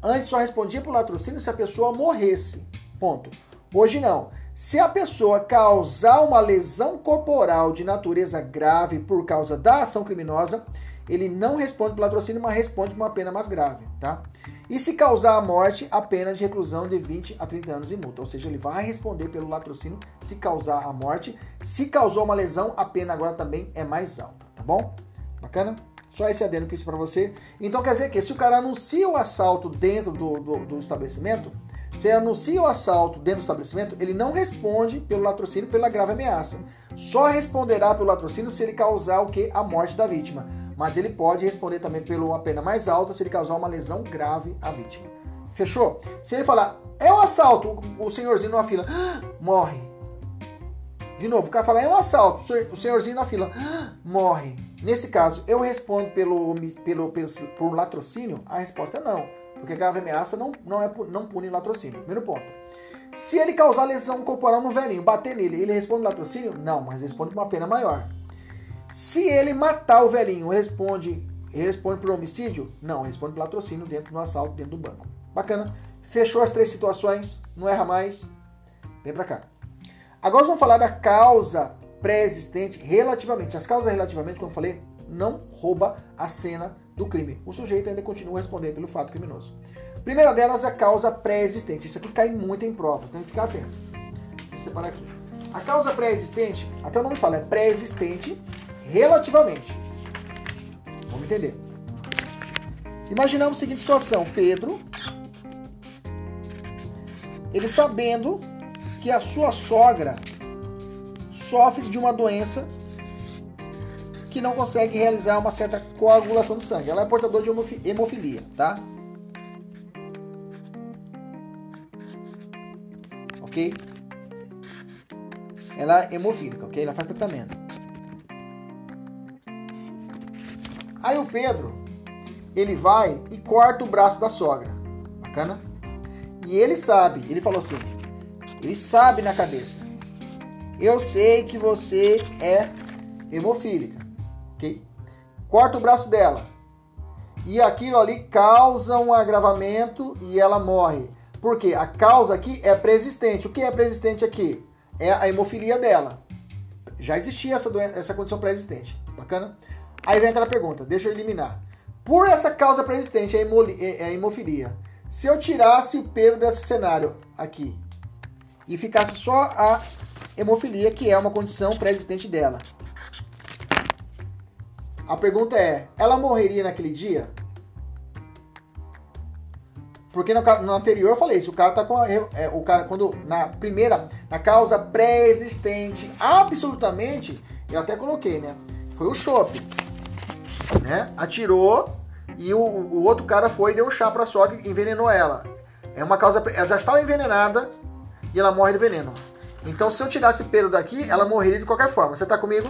Antes só respondia pelo latrocínio se a pessoa morresse. Ponto. Hoje não. Se a pessoa causar uma lesão corporal de natureza grave por causa da ação criminosa, ele não responde pelo latrocínio, mas responde por uma pena mais grave, tá? E se causar a morte, a pena de reclusão de 20 a 30 anos e multa. Ou seja, ele vai responder pelo latrocínio se causar a morte. Se causou uma lesão, a pena agora também é mais alta, tá bom? Bacana? Só esse adendo que isso para você. Então quer dizer que se o cara anuncia o assalto dentro do, do, do estabelecimento, se ele anuncia o assalto dentro do estabelecimento, ele não responde pelo latrocínio pela grave ameaça. Só responderá pelo latrocínio se ele causar o que? A morte da vítima mas ele pode responder também pela uma pena mais alta se ele causar uma lesão grave à vítima. Fechou? Se ele falar, é um assalto, o senhorzinho na fila, morre. De novo, o cara fala, é um assalto, o senhorzinho na fila, morre. Nesse caso, eu respondo pelo, pelo, pelo, por latrocínio? A resposta é não, porque grave ameaça não, não, é, não pune latrocínio. Primeiro ponto. Se ele causar lesão corporal no velhinho, bater nele, ele responde latrocínio? Não, mas responde com uma pena maior. Se ele matar o velhinho, responde responde por homicídio? Não, responde por latrocínio dentro do assalto, dentro do banco. Bacana. Fechou as três situações, não erra mais. Vem pra cá. Agora vamos falar da causa pré-existente relativamente. As causas relativamente, como eu falei, não rouba a cena do crime. O sujeito ainda continua respondendo pelo fato criminoso. Primeira delas é a causa pré-existente. Isso aqui cai muito em prova, tem que ficar atento. Vou separar aqui. A causa pré-existente, até o nome fala, é pré-existente relativamente. Vamos entender. Imaginamos a seguinte situação: Pedro, ele sabendo que a sua sogra sofre de uma doença que não consegue realizar uma certa coagulação do sangue. Ela é portadora de hemofilia, tá? Ok? Ela é hemofílica, ok? Ela faz tratamento. Aí o Pedro, ele vai e corta o braço da sogra. Bacana? E ele sabe, ele falou assim, ele sabe na cabeça. Eu sei que você é hemofílica, ok? Corta o braço dela. E aquilo ali causa um agravamento e ela morre. Porque a causa aqui é preexistente. O que é preexistente aqui? É a hemofilia dela. Já existia essa, doença, essa condição pré-existente. Bacana? Aí vem aquela pergunta, deixa eu eliminar. Por essa causa pré-existente, é, é a hemofilia, se eu tirasse o Pedro desse cenário aqui e ficasse só a hemofilia, que é uma condição pré-existente dela, a pergunta é: ela morreria naquele dia? Porque no, no, anterior eu falei, se o cara tá com a, é, o cara quando na primeira, na causa pré-existente, absolutamente, eu até coloquei, né? Foi o chope né? Atirou e o, o outro cara foi e deu um chá pra sogra e envenenou ela. É uma causa. Ela já estava envenenada e ela morre de veneno. Então, se eu tirasse pelo daqui, ela morreria de qualquer forma. Você tá comigo?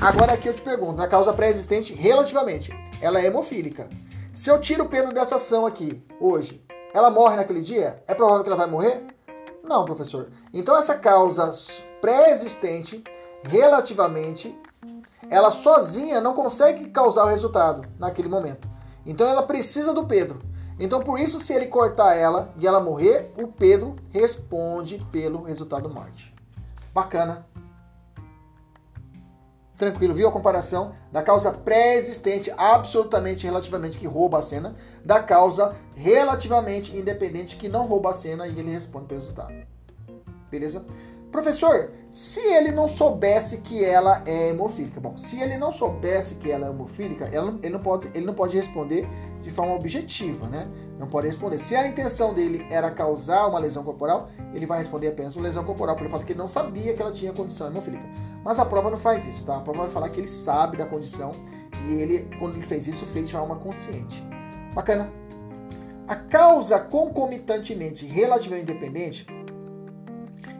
Agora aqui eu te pergunto, na causa pré-existente, relativamente, ela é hemofílica. Se eu tiro o pelo dessa ação aqui, hoje, ela morre naquele dia? É provável que ela vai morrer? Não, professor. Então essa causa pré-existente, relativamente, ela sozinha não consegue causar o resultado naquele momento. Então ela precisa do Pedro. Então por isso, se ele cortar ela e ela morrer, o Pedro responde pelo resultado morte. Bacana. Tranquilo, viu a comparação da causa pré-existente, absolutamente relativamente que rouba a cena, da causa relativamente independente que não rouba a cena e ele responde pelo resultado. Beleza? Professor, se ele não soubesse que ela é hemofílica, bom, se ele não soubesse que ela é hemofílica, ele, não pode, ele não pode responder de forma objetiva, né? Não pode responder. Se a intenção dele era causar uma lesão corporal, ele vai responder apenas uma lesão corporal, pelo fato que ele não sabia que ela tinha condição hemofílica. Mas a prova não faz isso, tá? A prova vai falar que ele sabe da condição e ele, quando ele fez isso, fez de forma consciente. Bacana. A causa concomitantemente relativamente independente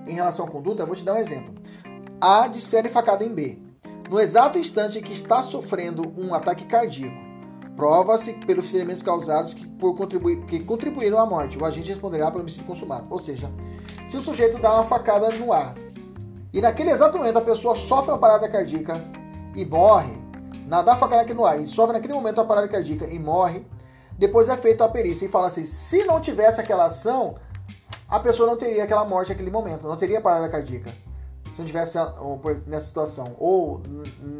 em relação à conduta, vou te dar um exemplo. A desfere facada em B. No exato instante em que está sofrendo um ataque cardíaco, prova-se pelos ferimentos causados que, por contribuir, que contribuíram à morte. O agente responderá pelo homicídio consumado. Ou seja, se o sujeito dá uma facada no ar e naquele exato momento a pessoa sofre uma parada cardíaca e morre, na dá facada aqui no ar e sofre naquele momento uma parada cardíaca e morre, depois é feita a perícia e fala assim: se não tivesse aquela ação, a pessoa não teria aquela morte naquele momento, não teria parada cardíaca. Se não tivesse nessa situação. Ou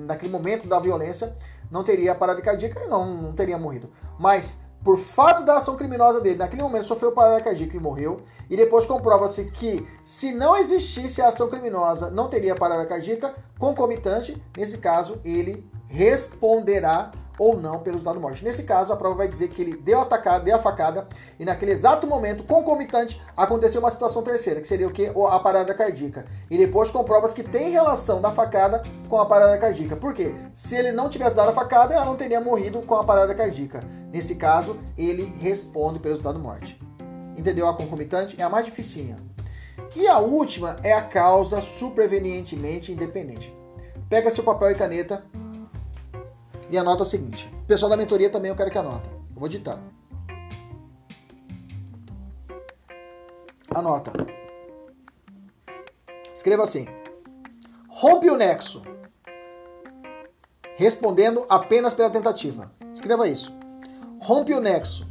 naquele momento da violência, não teria parada cardíaca e não, não teria morrido. Mas, por fato da ação criminosa dele, naquele momento sofreu parada cardíaca e morreu. E depois comprova-se que, se não existisse a ação criminosa, não teria parada cardíaca concomitante. Nesse caso, ele responderá ou não pelo resultado morte. Nesse caso, a prova vai dizer que ele deu a deu a facada, e naquele exato momento, concomitante, aconteceu uma situação terceira, que seria o que? A parada cardíaca. E depois comprova que tem relação da facada com a parada cardíaca. Por quê? Se ele não tivesse dado a facada, ela não teria morrido com a parada cardíaca. Nesse caso, ele responde pelo resultado morte. Entendeu a concomitante? É a mais dificinha. E a última é a causa supervenientemente independente. Pega seu papel e caneta e anota o seguinte. Pessoal da mentoria também eu quero que anota. Eu vou ditar. Anota. Escreva assim: rompe o nexo, respondendo apenas pela tentativa. Escreva isso. Rompe o nexo,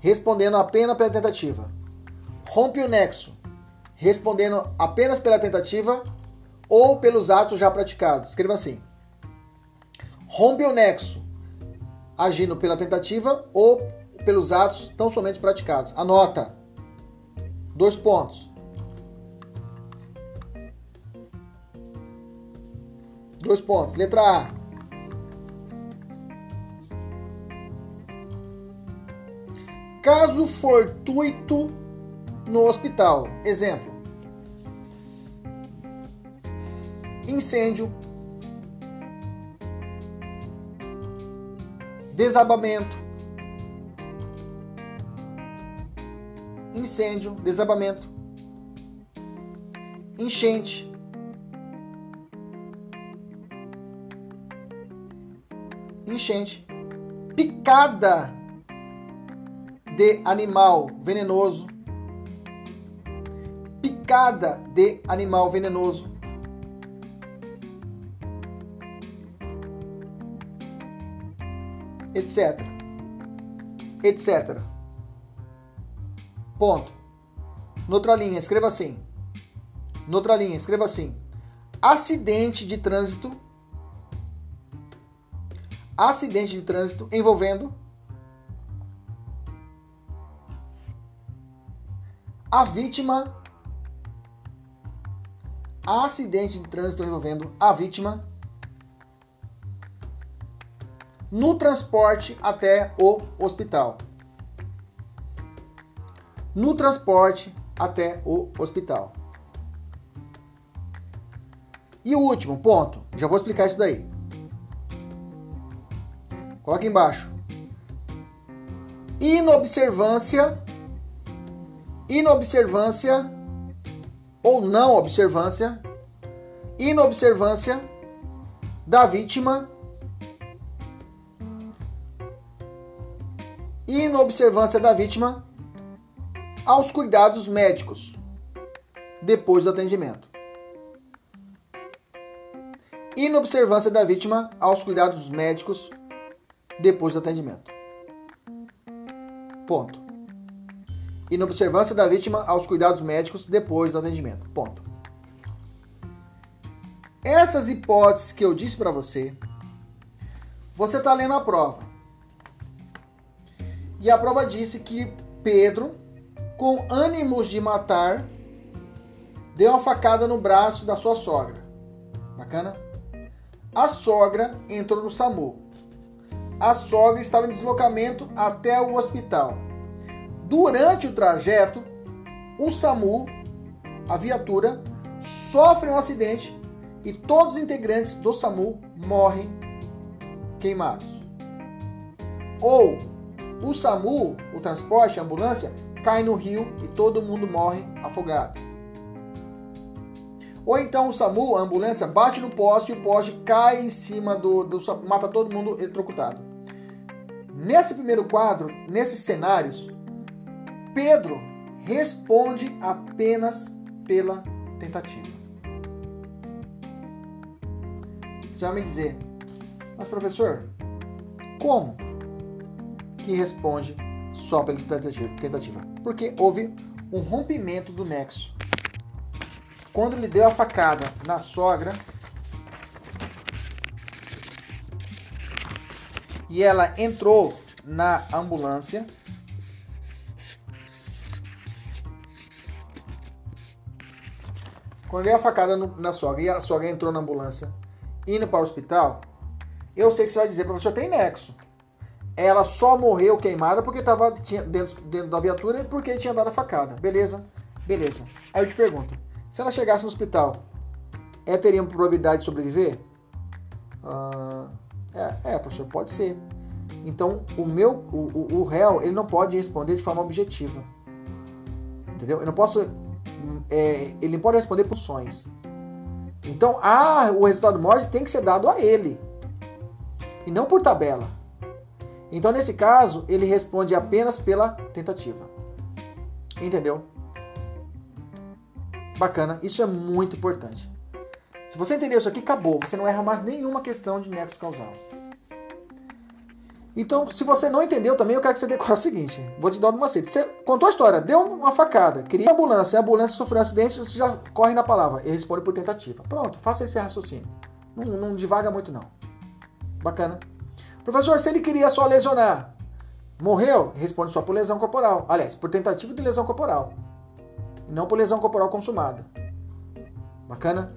respondendo apenas pela tentativa. Rompe o nexo, respondendo apenas pela tentativa ou pelos atos já praticados. Escreva assim: rompe o nexo, agindo pela tentativa ou pelos atos tão somente praticados. Anota. Dois pontos. Dois pontos. Letra A. Caso fortuito no hospital. Exemplo: incêndio, desabamento, incêndio, desabamento, enchente, enchente, picada de animal venenoso, picada de animal venenoso, etc. etc. Ponto. Noutra linha, escreva assim. Noutra linha, escreva assim. Acidente de trânsito. Acidente de trânsito envolvendo a vítima. Acidente de trânsito envolvendo a vítima no transporte até o hospital. No transporte até o hospital. E o último ponto, já vou explicar isso daí. Coloca embaixo. Inobservância, inobservância ou não observância, inobservância da vítima inobservância da vítima aos cuidados médicos depois do atendimento. Inobservância da vítima aos cuidados médicos depois do atendimento. Ponto. Inobservância da vítima aos cuidados médicos depois do atendimento. Ponto. Essas hipóteses que eu disse para você, você está lendo a prova. E a prova disse que Pedro, com ânimos de matar, deu uma facada no braço da sua sogra. Bacana? A sogra entrou no SAMU. A sogra estava em deslocamento até o hospital. Durante o trajeto, o SAMU, a viatura, sofre um acidente e todos os integrantes do SAMU morrem queimados. Ou o SAMU, o transporte, a ambulância, cai no rio e todo mundo morre afogado. Ou então o SAMU, a ambulância, bate no poste e o poste cai em cima do, do mata todo mundo eletrocutado. Nesse primeiro quadro, nesses cenários, Pedro responde apenas pela tentativa. Você vai me dizer, mas professor, como? Que responde só pela tentativa. Porque houve um rompimento do nexo. Quando ele deu a facada na sogra e ela entrou na ambulância, Quando deu a facada no, na sogra e a sogra entrou na ambulância indo para o hospital, eu sei que você vai dizer, professor, tem nexo ela só morreu queimada porque estava dentro, dentro da viatura e porque tinha dado a facada. Beleza? Beleza. Aí eu te pergunto, se ela chegasse no hospital, ela teria uma probabilidade de sobreviver? Ah, é, é, professor, pode ser. Então, o meu, o, o, o réu, ele não pode responder de forma objetiva. Entendeu? Eu não posso, é, ele não pode responder por sonhos. Então, ah, o resultado morte tem que ser dado a ele. E não por tabela. Então, nesse caso, ele responde apenas pela tentativa. Entendeu? Bacana, isso é muito importante. Se você entendeu isso aqui, acabou. Você não erra mais nenhuma questão de nexo causal. Então, se você não entendeu também, eu quero que você decore o seguinte. Vou te dar uma macete. Você contou a história, deu uma facada, queria ambulância, a ambulância sofreu um acidente, você já corre na palavra e responde por tentativa. Pronto, faça esse raciocínio. Não, não divaga muito, não. Bacana. Professor, se ele queria só lesionar, morreu? Responde só por lesão corporal. Aliás, por tentativa de lesão corporal. Não por lesão corporal consumada. Bacana?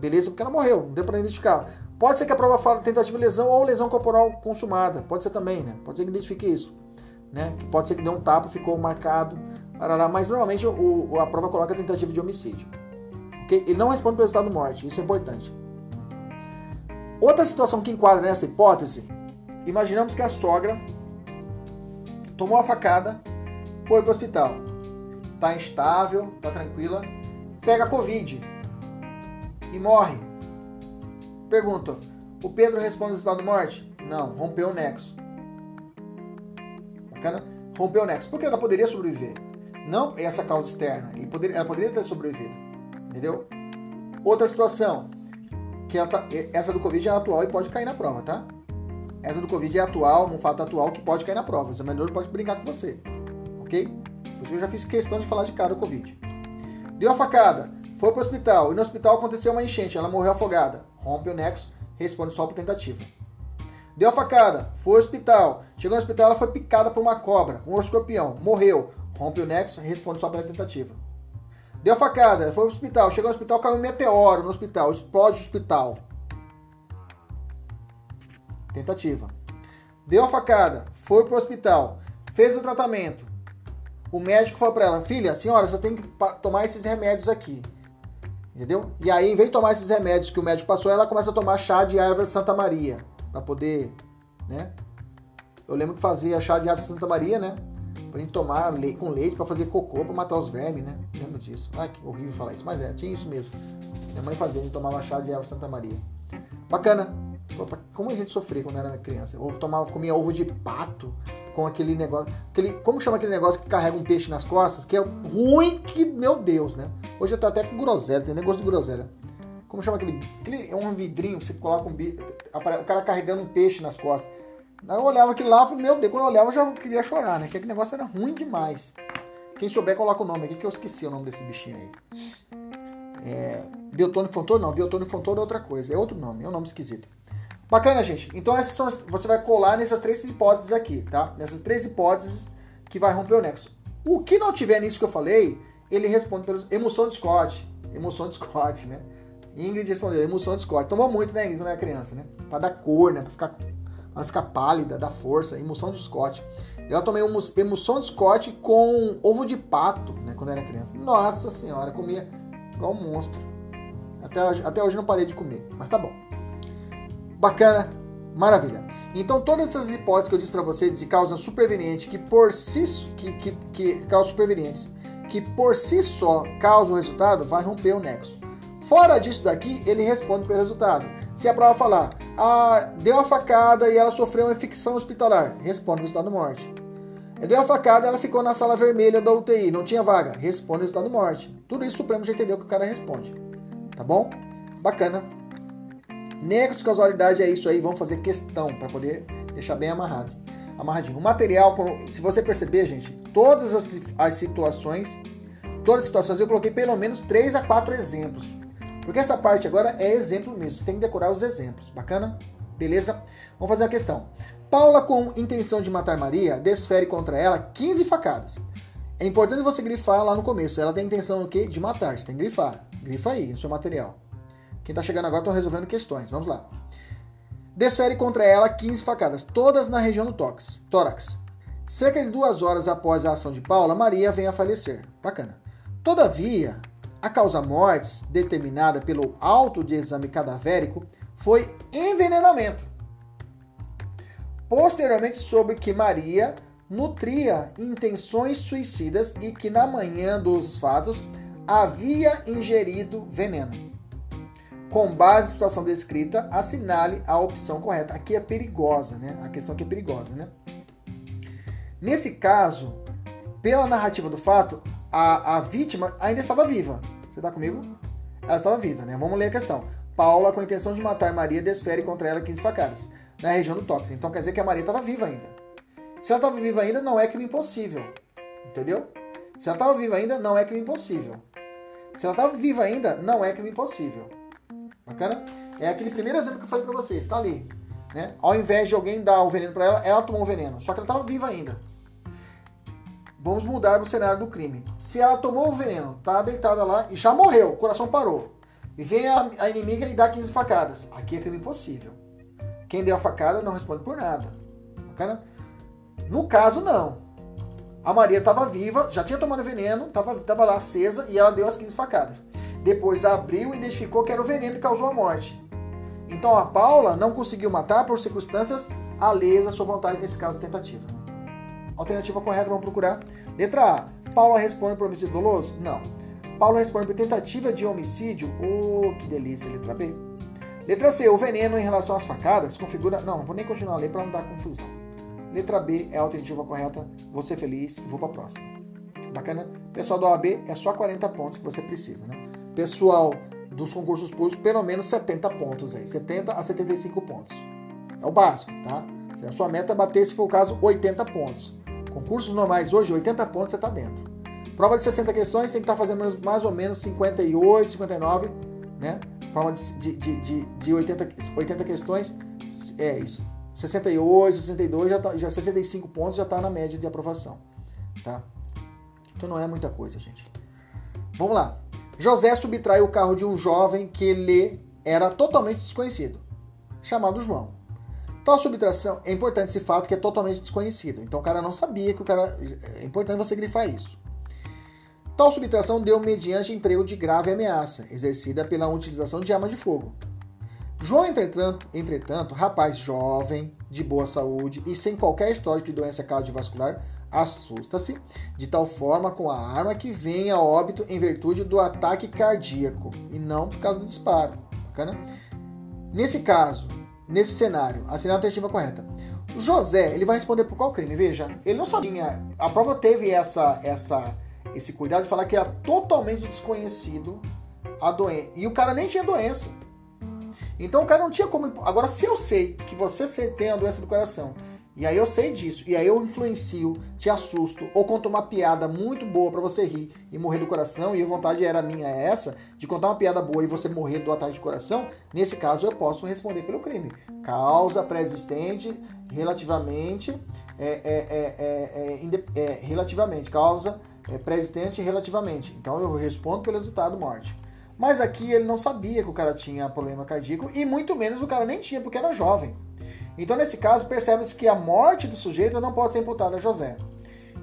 Beleza? Porque ela morreu, não deu para identificar. Pode ser que a prova fale tentativa de lesão ou lesão corporal consumada. Pode ser também, né? Pode ser que identifique isso. Né? Pode ser que deu um tapa, ficou marcado. Mas normalmente o, a prova coloca tentativa de homicídio. Okay? Ele não responde pelo resultado de morte. Isso é importante. Outra situação que enquadra nessa hipótese, imaginamos que a sogra tomou a facada, foi para o hospital. Está instável, está tranquila, pega Covid e morre. Pergunta: o Pedro responde o estado de morte? Não, rompeu o nexo. Bacana? Rompeu o nexo. Porque ela poderia sobreviver. Não essa causa externa. Poderia, ela poderia ter sobrevivido. Entendeu? Outra situação. Que tá, essa do Covid é atual e pode cair na prova, tá? Essa do Covid é atual, um fato atual que pode cair na prova. O examinador pode brincar com você. Ok? Porque eu já fiz questão de falar de cara o Covid. Deu a facada, foi para o hospital e no hospital aconteceu uma enchente, ela morreu afogada rompe o nexo, responde só por tentativa. Deu a facada, foi ao hospital. Chegou no hospital, ela foi picada por uma cobra, um escorpião, morreu. Rompe o nexo, responde só pela tentativa. Deu a facada, foi ao hospital. Chegou no hospital, caiu um meteoro no hospital, explode o hospital. Tentativa. Deu a facada, foi pro hospital, fez o tratamento. O médico falou para ela: Filha, senhora, você tem que tomar esses remédios aqui. Entendeu? E aí, em vez de tomar esses remédios que o médico passou, ela começa a tomar chá de árvore Santa Maria. Pra poder, né? Eu lembro que fazia chá de árvore Santa Maria, né? Pra gente tomar com leite pra fazer cocô, pra matar os vermes, né? Lembro disso. Ai, que horrível falar isso. Mas é, tinha isso mesmo. Minha mãe fazia, a gente tomava chá de árvore Santa Maria. Bacana. Como a gente sofria quando era criança. Eu tomava, comia ovo de pato com aquele negócio. Aquele, como chama aquele negócio que carrega um peixe nas costas? Que é ruim que, meu Deus, né? Hoje eu tô até com groselha, tem negócio de groselha. Como chama aquele. aquele é um vidrinho que você coloca um o cara carregando um peixe nas costas. Aí eu olhava aquilo lá meu Deus, quando eu olhava eu já queria chorar, né? Que aquele negócio era ruim demais. Quem souber, coloca o nome aqui, que eu esqueci o nome desse bichinho aí. É, Biotônio Fontoura? Não, Biotônio Fontoura é outra coisa, é outro nome, é um nome esquisito. Bacana, gente. Então essas são, você vai colar nessas três hipóteses aqui, tá? Nessas três hipóteses que vai romper o nexo. O que não tiver nisso que eu falei, ele responde pela emoção de Scott. Emoção de Scott, né? Ingrid respondeu, emoção de Scott. Tomou muito, né, Ingrid, quando era criança, né? Pra dar cor, né? Pra ficar, pra ficar pálida, dar força. Emoção de Scott. Eu tomei emoção de Scott com ovo de pato, né? Quando era criança. Nossa senhora, comia igual um monstro. Até hoje, até hoje não parei de comer, mas tá bom. Bacana, maravilha. Então todas essas hipóteses que eu disse para você de causa superveniente que por si que, que, que causas supervenientes que por si só causam o resultado, vai romper o nexo. Fora disso daqui, ele responde pelo resultado. Se a prova falar, ah, deu a facada e ela sofreu uma infecção hospitalar, responde o resultado de morte. Deu a facada, ela ficou na sala vermelha da UTI, não tinha vaga, responde o resultado de morte. Tudo isso o Supremo já entendeu que o cara responde. Tá bom? Bacana. Nexo de causalidade é isso aí, vamos fazer questão para poder deixar bem amarrado. Amarradinho. O material, se você perceber, gente, todas as, as situações, todas as situações eu coloquei pelo menos 3 a 4 exemplos. Porque essa parte agora é exemplo mesmo, você tem que decorar os exemplos. Bacana? Beleza? Vamos fazer uma questão. Paula, com intenção de matar Maria, desfere contra ela 15 facadas. É importante você grifar lá no começo. Ela tem intenção o quê? De matar. Você tem que grifar. Grifa aí no seu material. Quem está chegando agora estão resolvendo questões. Vamos lá. Desfere contra ela 15 facadas, todas na região do tórax. tórax. Cerca de duas horas após a ação de Paula, Maria vem a falecer. Bacana. Todavia, a causa mortes, determinada pelo auto de exame cadavérico, foi envenenamento. Posteriormente soube que Maria nutria intenções suicidas e que na manhã dos fatos havia ingerido veneno com base na situação descrita, assinale a opção correta. Aqui é perigosa, né? A questão aqui é perigosa, né? Nesse caso, pela narrativa do fato, a, a vítima ainda estava viva. Você tá comigo? Ela estava viva, né? Vamos ler a questão. Paula, com a intenção de matar Maria, desfere contra ela 15 facadas na região do tórax. Então quer dizer que a Maria estava viva ainda. Se ela estava viva ainda, não é crime impossível. Entendeu? Se ela estava viva ainda, não é crime impossível. Se ela estava viva ainda, não é crime impossível. Bacana? É aquele primeiro exemplo que eu falei para você. Tá ali. Né? Ao invés de alguém dar o veneno para ela, ela tomou o veneno. Só que ela estava viva ainda. Vamos mudar o cenário do crime. Se ela tomou o veneno, tá deitada lá e já morreu, o coração parou. E vem a, a inimiga e dá 15 facadas. Aqui é crime impossível. Quem deu a facada não responde por nada. Bacana? No caso, não. A Maria estava viva, já tinha tomado veneno, estava tava lá acesa e ela deu as 15 facadas. Depois abriu e identificou que era o veneno que causou a morte. Então a Paula não conseguiu matar por circunstâncias alheias à sua vontade, nesse caso, tentativa. Alternativa correta, vamos procurar. Letra A. Paula responde por homicídio doloso? Não. Paula responde por tentativa de homicídio. Oh, que delícia. Letra B. Letra C. O veneno em relação às facadas configura. Não, não vou nem continuar a ler para não dar confusão. Letra B é a alternativa correta. Vou ser feliz e vou para a próxima. Bacana? Pessoal do OAB é só 40 pontos que você precisa, né? Pessoal dos concursos públicos, pelo menos 70 pontos aí. 70 a 75 pontos. É o básico, tá? Se a sua meta é bater, se for o caso, 80 pontos. Concursos normais hoje, 80 pontos você está dentro. Prova de 60 questões, tem que estar tá fazendo mais ou menos 58, 59, né? Prova de, de, de, de 80, 80 questões, é isso. 68, 62, já, tá, já 65 pontos já está na média de aprovação, tá? Então não é muita coisa, gente. Vamos lá. José subtrai o carro de um jovem que lhe era totalmente desconhecido, chamado João. Tal subtração, é importante esse fato que é totalmente desconhecido. Então o cara não sabia que o cara. É importante você grifar isso. Tal subtração deu mediante emprego de grave ameaça, exercida pela utilização de arma de fogo. João, entretanto, entretanto, rapaz jovem, de boa saúde e sem qualquer histórico de doença cardiovascular, assusta-se de tal forma com a arma que vem a óbito em virtude do ataque cardíaco e não por causa do disparo. Bacana? Nesse caso, nesse cenário, a alternativa correta. O José, ele vai responder por qual crime? Veja, ele não sabia. A prova teve essa, essa, esse cuidado de falar que era totalmente desconhecido a doença. E o cara nem tinha doença. Então o cara não tinha como. Agora, se eu sei que você tem a doença do coração e aí eu sei disso. E aí eu influencio, te assusto, ou conto uma piada muito boa para você rir e morrer do coração, e a vontade era minha é essa, de contar uma piada boa e você morrer do ataque de coração, nesse caso eu posso responder pelo crime. Causa pré-existente, relativamente, é, é, é, relativamente, causa pré-existente relativamente. Então eu respondo pelo resultado morte. Mas aqui ele não sabia que o cara tinha problema cardíaco, e muito menos o cara nem tinha, porque era jovem. Então, nesse caso, percebe-se que a morte do sujeito não pode ser imputada a José.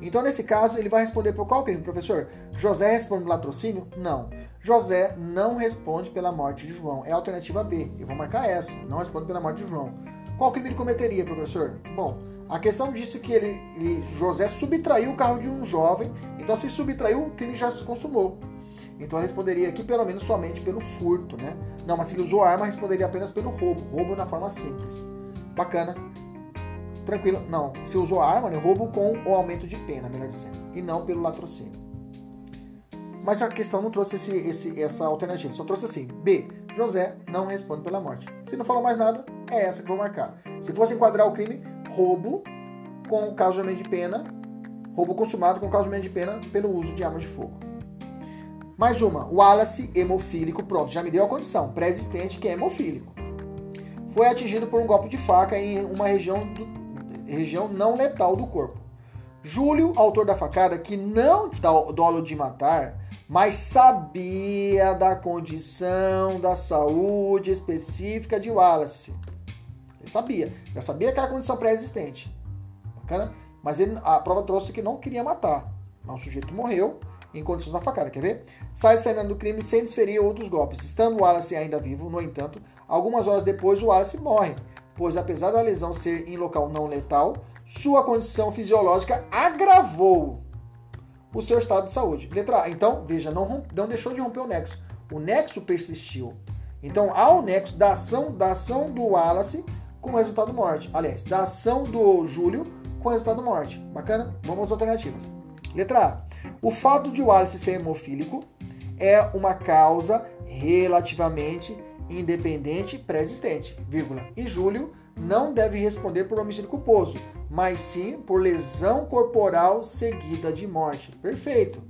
Então, nesse caso, ele vai responder por qual crime, professor? José responde pelo latrocínio? Não. José não responde pela morte de João. É a alternativa B. Eu vou marcar essa. Não responde pela morte de João. Qual crime ele cometeria, professor? Bom, a questão disse que ele, ele, José subtraiu o carro de um jovem. Então, se subtraiu, o crime já se consumou. Então, ele responderia aqui pelo menos somente pelo furto, né? Não, mas se ele usou arma, responderia apenas pelo roubo. Roubo na forma simples bacana, tranquilo. Não, se usou a arma, né? Roubo com o aumento de pena, melhor dizendo, e não pelo latrocínio. Mas a questão não trouxe esse, esse, essa alternativa, só trouxe assim: B. José não responde pela morte. Se não falou mais nada, é essa que vou marcar. Se fosse enquadrar o crime, roubo com causamento de pena, roubo consumado com causamento de pena pelo uso de armas de fogo. Mais uma, o Wallace hemofílico, pronto, já me deu a condição, pré-existente que é hemofílico foi atingido por um golpe de faca em uma região, do, região não letal do corpo. Júlio, autor da facada, que não dá dolo de matar, mas sabia da condição da saúde específica de Wallace. Ele sabia, já sabia que era condição pré-existente. Mas ele, a prova trouxe que não queria matar. Mas o sujeito morreu em condições da facada. Quer ver? Sai saindo do crime sem desferir outros golpes. Estando Wallace ainda vivo, no entanto, algumas horas depois o Wallace morre, pois apesar da lesão ser em local não letal, sua condição fisiológica agravou o seu estado de saúde. Letra A. Então, veja, não, não deixou de romper o nexo. O nexo persistiu. Então, há o nexo da ação, da ação do Wallace com resultado morte. Aliás, da ação do Júlio com resultado morte. Bacana? Vamos às alternativas. Letra A. O fato de Wallace ser hemofílico é uma causa relativamente independente pré-existente. E Júlio não deve responder por homicídio culposo, mas sim por lesão corporal seguida de morte. Perfeito.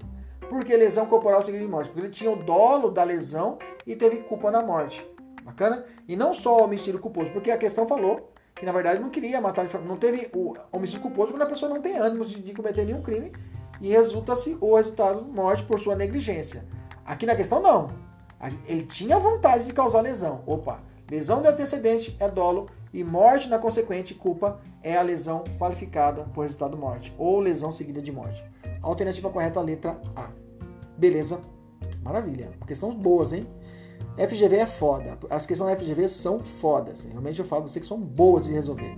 Por que lesão corporal seguida de morte? Porque ele tinha o dolo da lesão e teve culpa na morte. Bacana? E não só o homicídio culposo, porque a questão falou que na verdade não queria matar, não teve o homicídio culposo quando a pessoa não tem ânimo de cometer nenhum crime e resulta-se o resultado morte por sua negligência. Aqui na questão não. Ele tinha vontade de causar lesão. Opa, lesão de antecedente é dolo e morte na consequente culpa é a lesão qualificada por resultado morte ou lesão seguida de morte. Alternativa correta, letra A. Beleza? Maravilha. Questões boas, hein? FGV é foda. As questões da FGV são fodas. Realmente eu falo pra você que são boas de resolver.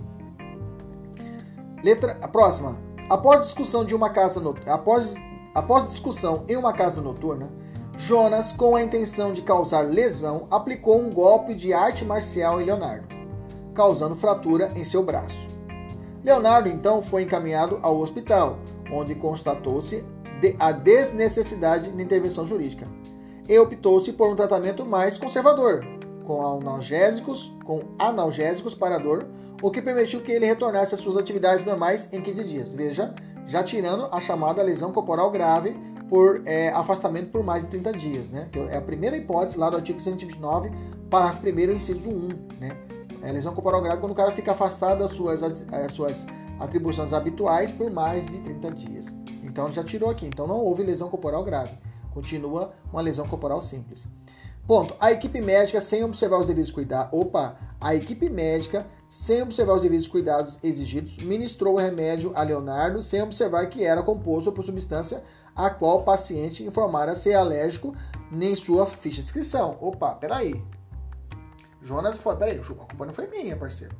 Letra a próxima. Após discussão de uma casa not... após após discussão em uma casa noturna, Jonas, com a intenção de causar lesão, aplicou um golpe de arte marcial em Leonardo, causando fratura em seu braço. Leonardo então foi encaminhado ao hospital, onde constatou-se a desnecessidade de intervenção jurídica e optou-se por um tratamento mais conservador, com analgésicos, com analgésicos para dor, o que permitiu que ele retornasse às suas atividades normais em 15 dias. Veja, já tirando a chamada lesão corporal grave por é, afastamento por mais de 30 dias, né? Que é a primeira hipótese lá do artigo 129, parágrafo 1 inciso 1, né? É lesão corporal grave quando o cara fica afastado das suas, das suas atribuições habituais por mais de 30 dias. Então já tirou aqui. Então não houve lesão corporal grave. Continua uma lesão corporal simples. Ponto. A equipe médica, sem observar os devidos cuidados. Opa! A equipe médica, sem observar os devidos cuidados exigidos, ministrou o remédio a Leonardo sem observar que era composto por substância a qual o paciente informara ser alérgico nem sua ficha de inscrição. Opa, peraí. Jonas falou, peraí, a culpa não foi minha, parceiro.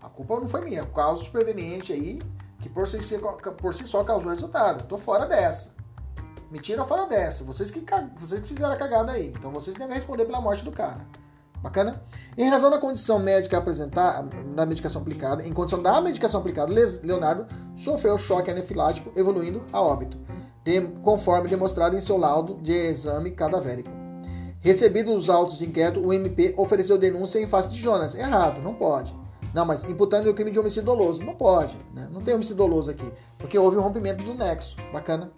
A culpa não foi minha. Caso superveniente aí, que por si, por si só causou resultado. Tô fora dessa. Me tira fora dessa. Vocês que, vocês que fizeram a cagada aí. Então vocês devem responder pela morte do cara. Bacana? Em razão da condição médica apresentar, da medicação aplicada, em condição da medicação aplicada, Leonardo sofreu choque anafilático, evoluindo a óbito conforme demonstrado em seu laudo de exame cadavérico. Recebidos os autos de inquérito, o MP ofereceu denúncia em face de Jonas. Errado, não pode. Não, mas imputando o crime de homicídio doloso. Não pode, né? Não tem homicídio doloso aqui, porque houve um rompimento do nexo. Bacana.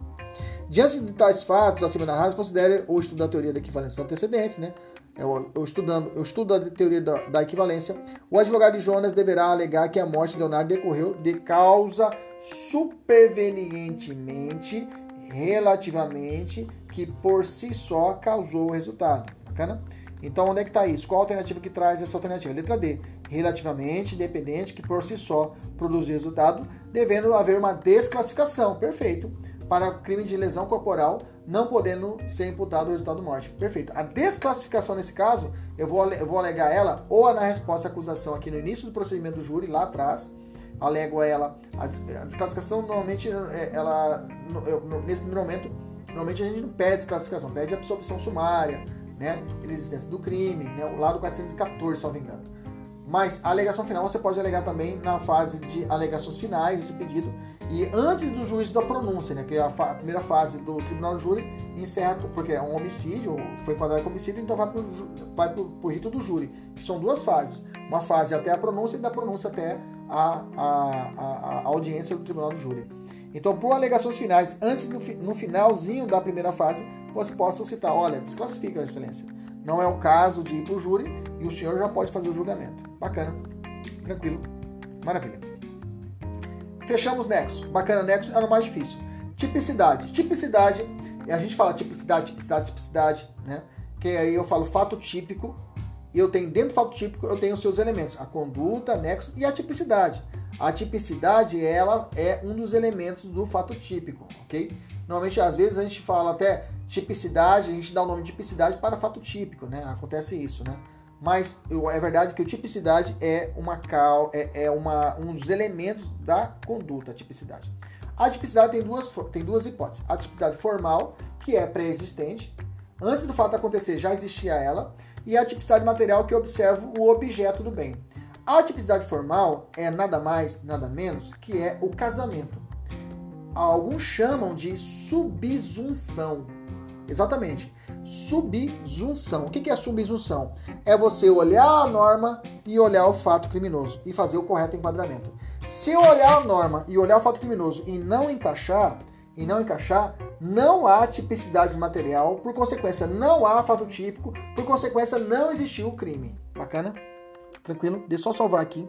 Diante de tais fatos acima narrados, considere o estudo da teoria da equivalência dos antecedentes, né? Eu, eu, estudando, eu estudo a teoria da, da, equivalência. O advogado de Jonas deverá alegar que a morte de Leonardo decorreu de causa supervenientemente relativamente que por si só causou o resultado. Bacana? Então, onde é que está isso? Qual a alternativa que traz essa alternativa? Letra D. Relativamente dependente que por si só produziu resultado, devendo haver uma desclassificação. Perfeito. Para crime de lesão corporal, não podendo ser imputado o resultado morte. Perfeito. A desclassificação nesse caso, eu vou, eu vou alegar ela ou na resposta à acusação aqui no início do procedimento do júri, lá atrás, alego ela. A desclassificação normalmente, é, ela, nesse primeiro momento, normalmente a gente não pede desclassificação, pede absorção sumária, né? Existência do crime, né? O lado 414, salvo engano. Mas a alegação final você pode alegar também na fase de alegações finais, esse pedido, e antes do juízo da pronúncia, né? Que é a, a primeira fase do tribunal de júri encerra, porque é um homicídio, foi enquadrado como homicídio, então vai para o rito do júri, que são duas fases. Uma fase até a pronúncia e da pronúncia até a, a, a, a audiência do tribunal do júri. Então, por alegações finais, antes no, no finalzinho da primeira fase, você possa citar, olha, desclassifica excelência. Não é o caso de ir para o júri e o senhor já pode fazer o julgamento. Bacana, tranquilo, maravilha. Fechamos nexo. Bacana, nexo era o mais difícil. Tipicidade. Tipicidade, a gente fala tipicidade, tipicidade, tipicidade, né? Que aí eu falo fato típico, eu tenho dentro do fato típico, eu tenho os seus elementos, a conduta, nexo e a tipicidade. A tipicidade, ela é um dos elementos do fato típico, ok? Normalmente, às vezes, a gente fala até tipicidade, a gente dá o nome de tipicidade para fato típico, né? Acontece isso, né? Mas é verdade que a tipicidade é, uma, é, é uma, um dos elementos da conduta, a tipicidade. A tipicidade tem duas, tem duas hipóteses. A tipicidade formal, que é pré-existente. Antes do fato acontecer, já existia ela e a tipicidade material que observa o objeto do bem. A tipicidade formal é nada mais, nada menos que é o casamento. Alguns chamam de subsunção. Exatamente. Subsunção. O que é subsunção? É você olhar a norma e olhar o fato criminoso e fazer o correto enquadramento. Se eu olhar a norma e olhar o fato criminoso e não encaixar, e não encaixar, não há tipicidade material, por consequência, não há fato típico, por consequência, não existiu o crime. Bacana? Tranquilo? Deixa eu só salvar aqui.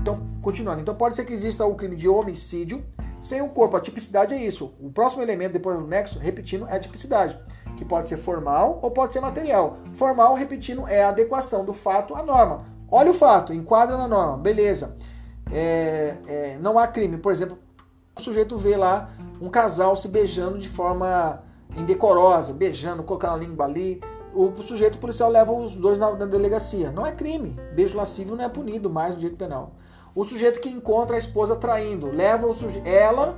Então, continuando. Então, pode ser que exista o crime de homicídio sem o corpo. A tipicidade é isso. O próximo elemento depois do nexo, repetindo, é a tipicidade, que pode ser formal ou pode ser material. Formal, repetindo, é a adequação do fato à norma. Olha o fato, enquadra na norma, beleza. É, é, não há crime. Por exemplo, o sujeito vê lá um casal se beijando de forma indecorosa, beijando, colocando a língua ali. O, o sujeito policial leva os dois na, na, delegacia. Não é crime. Beijo lascivo não é punido mais no direito penal. O sujeito que encontra a esposa traindo, leva o ela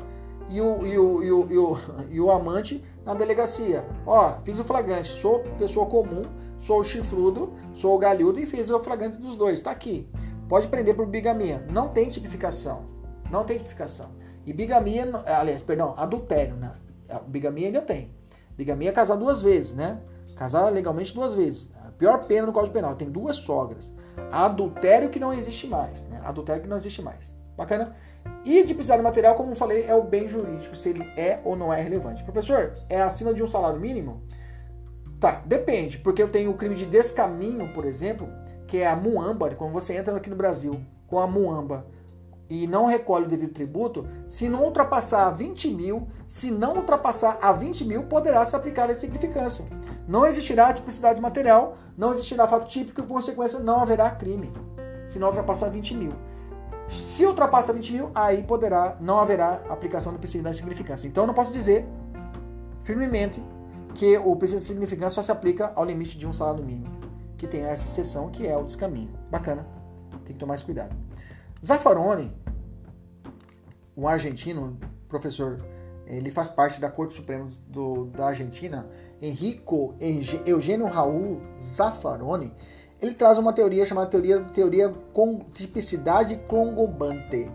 e o, e, o, e, o, e, o, e o amante na delegacia. Ó, fiz o flagrante, sou pessoa comum, sou o chifrudo, sou o galhudo e fiz o flagrante dos dois. Está aqui. Pode prender por bigamia. Não tem tipificação. Não tem tipificação. E bigamia, aliás, perdão, adultério, né? A bigamia ainda tem. Bigamia é casar duas vezes, né? Casar legalmente duas vezes. A pior pena no Código Penal. Tem duas sogras. Adultério que não existe mais, né? Adultério que não existe mais. Bacana? E tipicidade material, como eu falei, é o bem jurídico, se ele é ou não é relevante. Professor, é acima de um salário mínimo? Tá, depende, porque eu tenho o crime de descaminho, por exemplo, que é a muamba, quando você entra aqui no Brasil com a muamba e não recolhe o devido tributo, se não ultrapassar a 20 mil, se não ultrapassar a 20 mil, poderá se aplicar a significância. Não existirá tipicidade material, não existirá fato típico e, por consequência, não haverá crime, se não ultrapassar 20 mil. Se ultrapassa 20 mil, aí poderá, não haverá aplicação da significância. Então, eu não posso dizer firmemente que o princípio de significância só se aplica ao limite de um salário mínimo, que tem essa exceção que é o descaminho. Bacana, tem que tomar esse cuidado. Zaffaroni, um argentino, professor, ele faz parte da Corte Suprema do, da Argentina, Enrico Eugênio Raul Zaffaroni, ele traz uma teoria chamada teoria, teoria com tipicidade conglobante.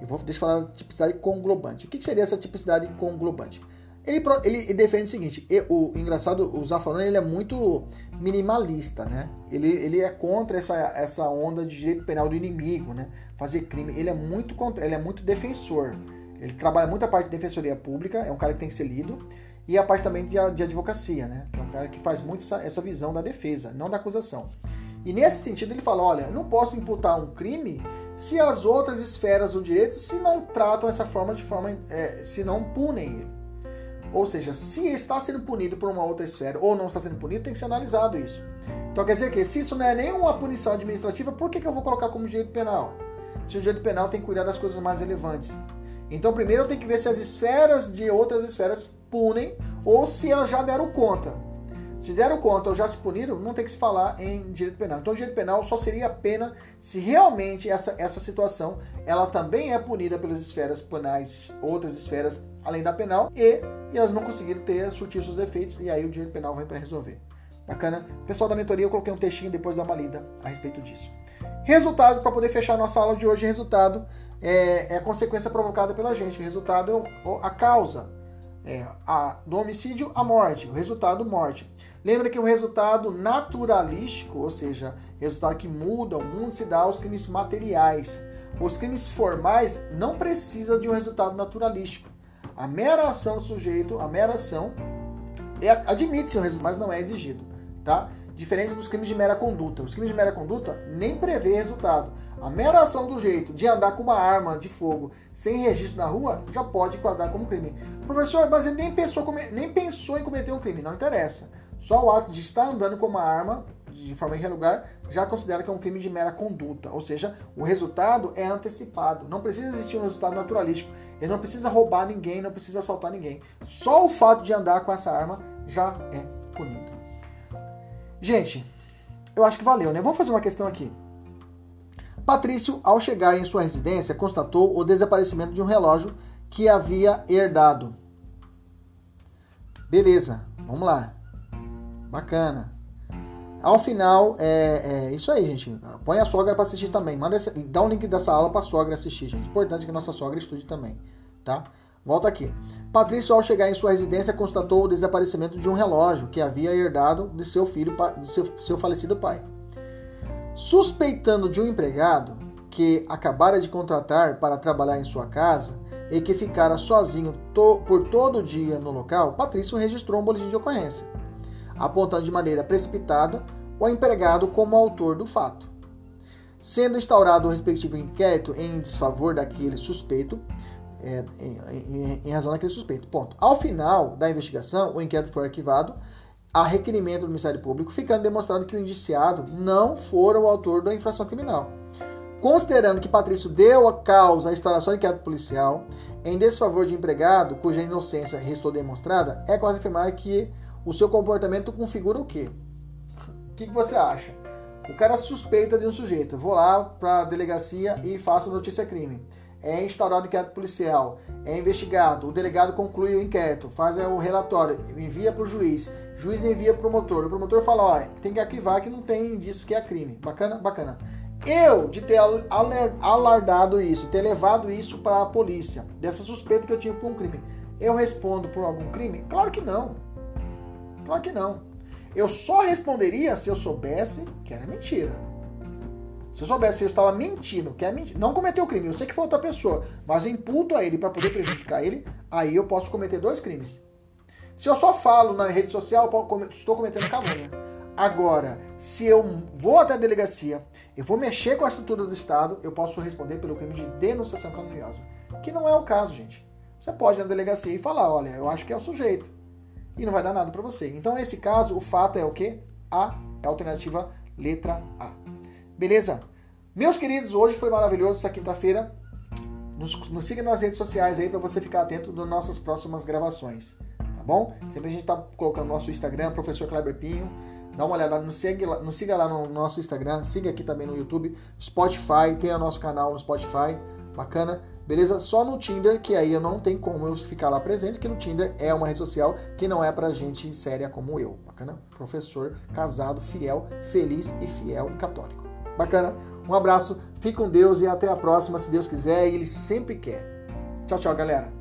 Eu vou deixa eu falar tipicidade conglobante. O que seria essa tipicidade conglobante? Ele, ele, defende o seguinte, o, engraçado, o Zaffaroni ele é muito minimalista, né? Ele, ele é contra essa, essa onda de direito penal do inimigo, né? Fazer crime. Ele é muito contra, ele é muito defensor. Ele trabalha muito a parte de defensoria pública, é um cara que tem que ser lido, e a parte também de, de advocacia, né? É um cara que faz muito essa, essa visão da defesa, não da acusação. E nesse sentido ele fala, olha, não posso imputar um crime se as outras esferas do direito se não tratam essa forma de forma, é, se não punem ele. Ou seja, se está sendo punido por uma outra esfera ou não está sendo punido, tem que ser analisado isso. Então quer dizer que se isso não é nenhuma punição administrativa, por que, que eu vou colocar como direito penal? Se o direito penal tem que cuidar das coisas mais relevantes. Então primeiro eu tenho que ver se as esferas de outras esferas punem ou se elas já deram conta. Se deram conta ou já se puniram, não tem que se falar em direito penal. Então, o direito penal só seria pena se realmente essa, essa situação ela também é punida pelas esferas penais, outras esferas além da penal, e, e elas não conseguiram ter surtir seus efeitos, e aí o direito penal vem para resolver. Bacana? Pessoal da mentoria, eu coloquei um textinho depois de dar uma a respeito disso. Resultado, para poder fechar a nossa aula de hoje, resultado é, é a consequência provocada pela gente. Resultado é a causa. É, a, do homicídio, a morte. O resultado, morte. Lembra que o resultado naturalístico, ou seja, resultado que muda o mundo, se dá aos crimes materiais. Os crimes formais não precisam de um resultado naturalístico. A mera ação do sujeito, a mera ação, é, admite-se o resultado, mas não é exigido. Tá? Diferente dos crimes de mera conduta. Os crimes de mera conduta nem prevê resultado. A mera ação do jeito de andar com uma arma de fogo sem registro na rua já pode enquadrar como crime. Professor, mas ele nem pensou, nem pensou em cometer um crime. Não interessa. Só o ato de estar andando com uma arma de forma irregular já considera que é um crime de mera conduta, ou seja, o resultado é antecipado. Não precisa existir um resultado naturalístico. Ele não precisa roubar ninguém, não precisa assaltar ninguém. Só o fato de andar com essa arma já é punido. Gente, eu acho que valeu, né? Vamos fazer uma questão aqui. Patrício, ao chegar em sua residência, constatou o desaparecimento de um relógio que havia herdado. Beleza, vamos lá. Bacana. Ao final, é, é, isso aí, gente. Põe a sogra para assistir também. Manda esse, dá um link dessa aula para a sogra assistir, gente. Importante que nossa sogra estude também, tá? Volta aqui. Patrício, ao chegar em sua residência, constatou o desaparecimento de um relógio que havia herdado de seu filho, de seu, seu falecido pai. Suspeitando de um empregado que acabara de contratar para trabalhar em sua casa e que ficara sozinho to por todo o dia no local, Patrício registrou um boletim de ocorrência apontando de maneira precipitada o empregado como autor do fato. Sendo instaurado o respectivo inquérito em desfavor daquele suspeito, é, em, em, em, razão daquele suspeito. Ponto. Ao final da investigação, o inquérito foi arquivado a requerimento do Ministério Público, ficando demonstrado que o indiciado não fora o autor da infração criminal. Considerando que Patrício deu a causa à instalação do inquérito policial em desfavor de empregado cuja inocência restou demonstrada, é correto afirmar que o seu comportamento configura o quê? O que, que você acha? O cara suspeita de um sujeito. Vou lá para a delegacia e faço notícia crime. É instaurado inquérito policial. É investigado. O delegado conclui o inquérito. Faz o relatório. Envia para o juiz. Juiz envia para o promotor. O promotor fala: ó, tem que arquivar que não tem indício que é crime. Bacana? Bacana. Eu, de ter alardado isso, ter levado isso para a polícia, dessa suspeita que eu tinha por um crime, eu respondo por algum crime? Claro que não. Claro que não. Eu só responderia se eu soubesse que era mentira. Se eu soubesse que eu estava mentindo, que é mentira, não cometeu o crime, eu sei que foi outra pessoa, mas eu imputo a ele para poder prejudicar ele, aí eu posso cometer dois crimes. Se eu só falo na rede social, estou cometendo calúnia. Agora, se eu vou até a delegacia, eu vou mexer com a estrutura do Estado, eu posso responder pelo crime de denunciação caluniosa. Que não é o caso, gente. Você pode ir na delegacia e falar, olha, eu acho que é o sujeito e não vai dar nada para você. Então, nesse caso, o fato é o que? A é a alternativa letra A. Beleza? Meus queridos, hoje foi maravilhoso essa quinta-feira. Nos, nos siga nas redes sociais aí para você ficar atento das nossas próximas gravações. Tá bom? Sempre a gente tá colocando no nosso Instagram, professor Kleber Pinho. Dá uma olhada, nos, segue, nos siga lá no nosso Instagram, siga aqui também no YouTube, Spotify, tem o nosso canal no Spotify, bacana. Beleza? Só no Tinder, que aí eu não tenho como eu ficar lá presente, que no Tinder é uma rede social que não é pra gente séria como eu. Bacana? Professor, casado, fiel, feliz e fiel e católico. Bacana? Um abraço, fique com Deus e até a próxima, se Deus quiser, e Ele sempre quer. Tchau, tchau, galera.